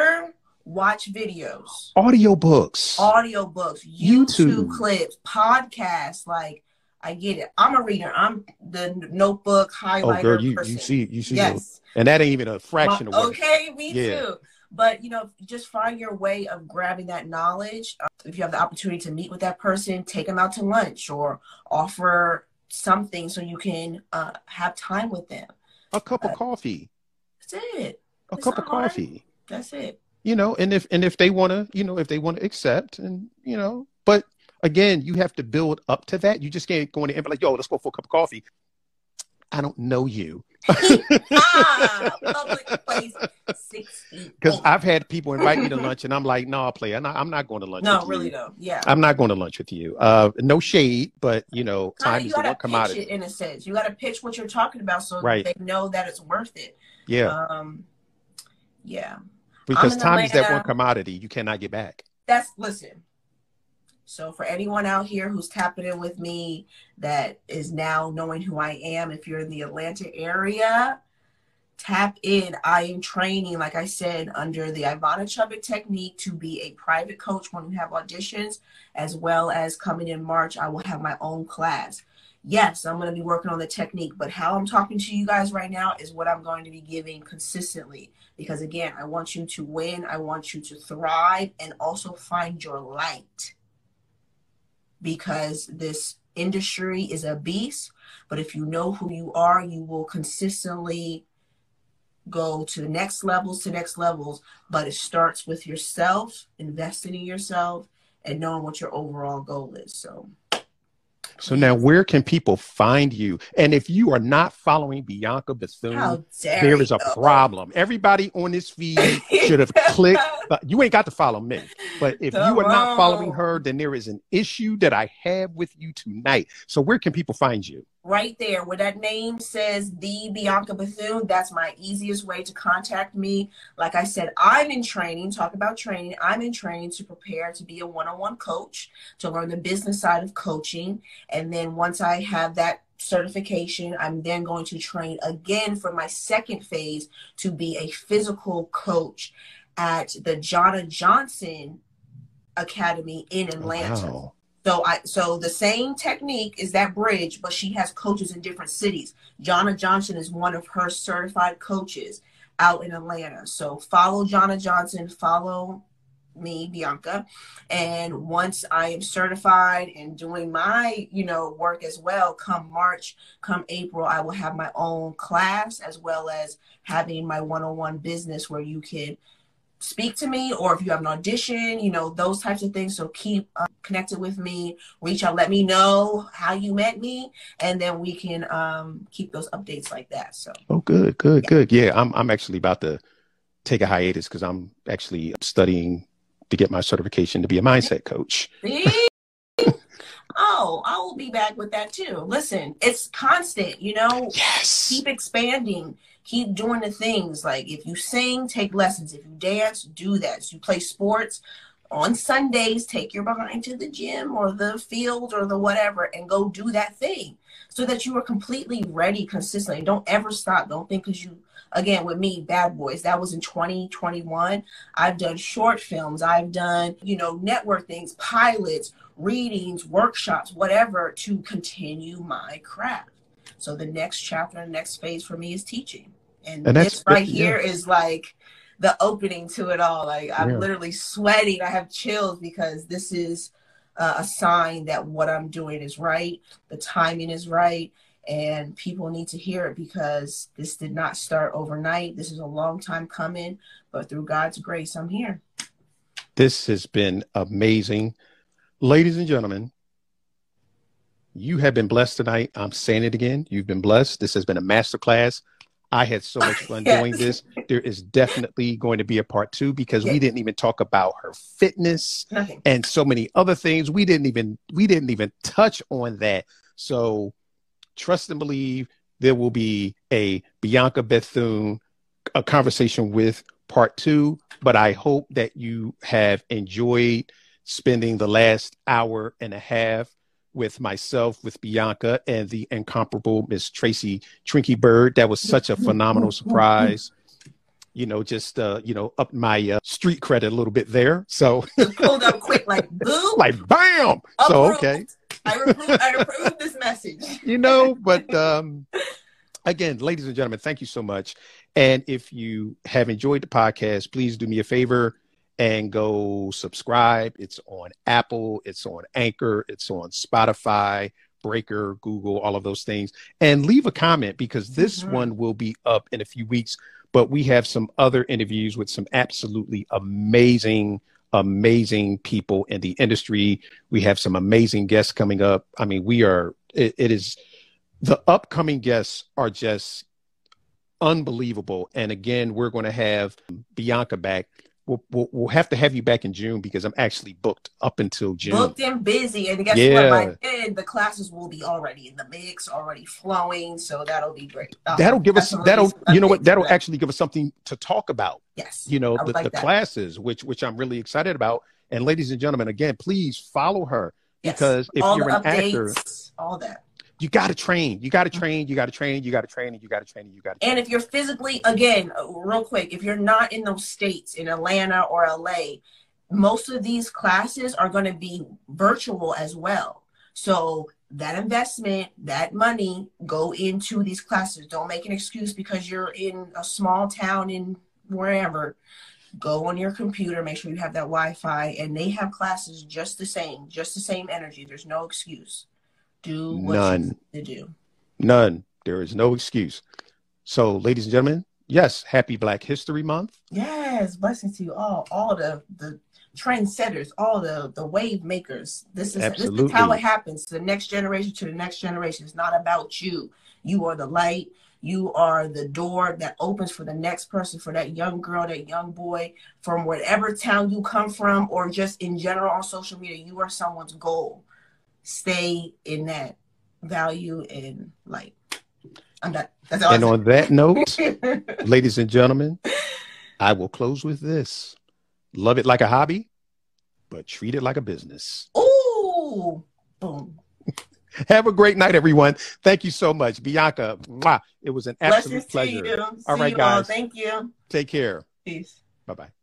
Speaker 2: Watch videos,
Speaker 1: Audio books.
Speaker 2: audio books, YouTube,
Speaker 1: YouTube.
Speaker 2: clips, podcasts. Like I get it. I'm a reader. I'm the notebook highlighter
Speaker 1: oh, girl, you,
Speaker 2: person.
Speaker 1: you see you see
Speaker 2: yes.
Speaker 1: those. and that ain't even a fraction
Speaker 2: My-
Speaker 1: of what
Speaker 2: okay, me
Speaker 1: Yeah.
Speaker 2: too. But you know, just find your way of grabbing that knowledge. Uh, If you have the opportunity to meet with that person, take them out to lunch or offer something so you can uh, have time with them.
Speaker 1: a cup of
Speaker 2: Uh,
Speaker 1: coffee.
Speaker 2: That's it.
Speaker 1: A
Speaker 2: it's
Speaker 1: cup of
Speaker 2: hard.
Speaker 1: coffee.
Speaker 2: That's it.
Speaker 1: You know and if and if they want to you know if they want to accept and you know but again you have to build up to that you just can't go in there and be like yo let's go for a cup of coffee i don't know you <laughs>
Speaker 2: ah, public place, six
Speaker 1: because i've had people invite me to lunch and i'm like no nah, play i'm not, I'm not going to lunch
Speaker 2: no,
Speaker 1: with
Speaker 2: really
Speaker 1: you
Speaker 2: though. Yeah.
Speaker 1: i'm not going to lunch with you uh no shade but you know time
Speaker 2: you
Speaker 1: is the one commodity
Speaker 2: it in a sense. You got to pitch what you're talking about so
Speaker 1: Right.
Speaker 2: they know that it's worth it.
Speaker 1: yeah
Speaker 2: Um, yeah.
Speaker 1: Because time is that one commodity you cannot get back
Speaker 2: That's listen. So for anyone out here who's tapping in with me that is now knowing who I am, if you're in the Atlanta area, tap in. I am training, like I said, under the Ivana Chubbuck technique to be a private coach when we have auditions, as well as coming in March, I will have my own class. Yes, I'm going to be working on the technique, but how I'm talking to you guys right now is what I'm going to be giving consistently. Because again, I want you to win, I want you to thrive, and also find your light. Because this industry is a beast, but if you know who you are, you will consistently go to the next levels to next levels. But it starts with yourself investing in yourself and knowing what your overall goal is. So
Speaker 1: so now where can people find you and if you are not following bianca bethune there is a problem. Everybody on this feed should have <laughs> clicked. But you ain't got to follow me. But if you are not following her, then there is an issue that I have with you tonight. So where can people find you?
Speaker 2: Right there where that name says the bianca bethune that's my easiest way to contact me. Like i said i'm in training talk about training i'm in training to prepare to be a one-on-one coach to learn the business side of coaching. And then once i have that certification i'm then going to train again for my second phase to be a physical coach at the jonna johnson academy in atlanta.
Speaker 1: Wow.
Speaker 2: So I so the same technique is that bridge, but she has coaches in different cities. Jonna Johnson is one of her certified coaches out in Atlanta. So follow Jonna Johnson, follow me, Bianca. And once I am certified and doing my, you know, work as well, come March, come April, I will have my own class as well as having my one-on-one business where you can speak to me or if you have an audition, you know, those types of things. So keep uh, connected with me, reach out, let me know how you met me, and then we can um, keep those updates like that. So
Speaker 1: Oh, good, good, good. Yeah, I'm I'm actually about to take a hiatus because I'm actually studying to get my certification to be a mindset coach. <laughs>
Speaker 2: Oh, I will be back with that too. Listen, it's constant, you know,
Speaker 1: Yes.
Speaker 2: keep expanding keep doing the things. Like if you sing take lessons. If you dance do that. If you play sports on sundays take your behind to the gym or the field or the whatever and go do that thing so that you are completely ready consistently. Don't ever stop. Don't think because you again with me bad boys that was in 2021 i've done short films. I've done you know network things pilots readings workshops whatever to continue my craft so the next chapter the next phase for me is teaching. And,
Speaker 1: And
Speaker 2: this right
Speaker 1: yeah.
Speaker 2: here is like the opening to it all. Like I'm
Speaker 1: Yeah.
Speaker 2: literally sweating. I have chills because this is uh, a sign that what I'm doing is right. The timing is right. And people need to hear it because this did not start overnight. This is a long time coming, but through God's grace, I'm here.
Speaker 1: This has been amazing. Ladies and gentlemen, you have been blessed tonight. I'm saying it again. You've been blessed. This has been a masterclass. I had so much fun <laughs>
Speaker 2: Yes.
Speaker 1: doing this. There is definitely going to be a part two because we didn't even talk about her fitness
Speaker 2: Nothing.
Speaker 1: and so many other things. We didn't even we didn't even touch on that. So trust and believe there will be a Bianca Bethune a conversation with part two. But I hope that you have enjoyed spending the last hour and a half with myself, with Bianca, and the incomparable Miss Tracy Twinkie Byrd. That was such a phenomenal surprise. You know, just uh, you know, up my uh, street credit a little bit there. So
Speaker 2: pulled up quick, like boom, <laughs>
Speaker 1: like bam.
Speaker 2: Approved.
Speaker 1: So okay,
Speaker 2: I approve, I approve this message. <laughs>
Speaker 1: You know, but um, again, ladies and gentlemen, thank you so much. And if you have enjoyed the podcast, please do me a favor and go subscribe. It's on Apple, it's on Anchor, it's on Spotify, Breaker, Google, all of those things. And leave a comment because this mm-hmm. one will be up in a few weeks. But we have some other interviews with some absolutely amazing, amazing people in the industry. We have some amazing guests coming up. I mean, we are, it, it is, the upcoming guests are just unbelievable. And again, we're going to have Bianca back We'll, we'll, we'll, have to have you back in June because I'm actually booked up until June.
Speaker 2: Booked and busy, and guess yeah. what? By then, the classes will be already in the mix, already flowing, so that'll be great.
Speaker 1: Um, that'll give us that'll you know what that'll actually give us something to talk about.
Speaker 2: Yes,
Speaker 1: you know the, like the classes, which which I'm really excited about. And ladies and gentlemen, again, please follow her yes. because if
Speaker 2: all
Speaker 1: you're an
Speaker 2: updates,
Speaker 1: actor,
Speaker 2: all that
Speaker 1: you got to train. You got to mm-hmm. train. You got to train. You got to train. And you got to train. And you got to.
Speaker 2: And if you're physically, again, uh, real quick, if you're not in those states in Atlanta or LA, most of these classes are going to be virtual as well. So that investment, that money, go into these classes. Don't make an excuse because you're in a small town in wherever. Go on your computer, make sure you have that Wi-Fi, and they have classes just the same, just the same energy. There's no excuse do what None. you do.
Speaker 1: None. There is no excuse. So, ladies and gentlemen, yes, happy Black History Month.
Speaker 2: Yes, blessings to you all, all the the trendsetters, all the the wave makers. This is Absolutely. this is how it happens to the next generation, to the next generation. It's not about you. You are the light. You are the door that opens for the next person, for that young girl, that young boy, from whatever town you come from, or just in general on social media. You are someone's goal stay in that value and light. I'm done. That's all
Speaker 1: and on that note, <laughs> ladies and gentlemen, I will close with this. Love it like a hobby, but treat it like a business.
Speaker 2: Ooh, boom. <laughs>
Speaker 1: Have a great night, everyone. Thank you so much, Bianca. Mwah. It was an absolute pleasure.
Speaker 2: All right, guys. All. Thank you.
Speaker 1: Take care.
Speaker 2: Peace.
Speaker 1: Bye bye.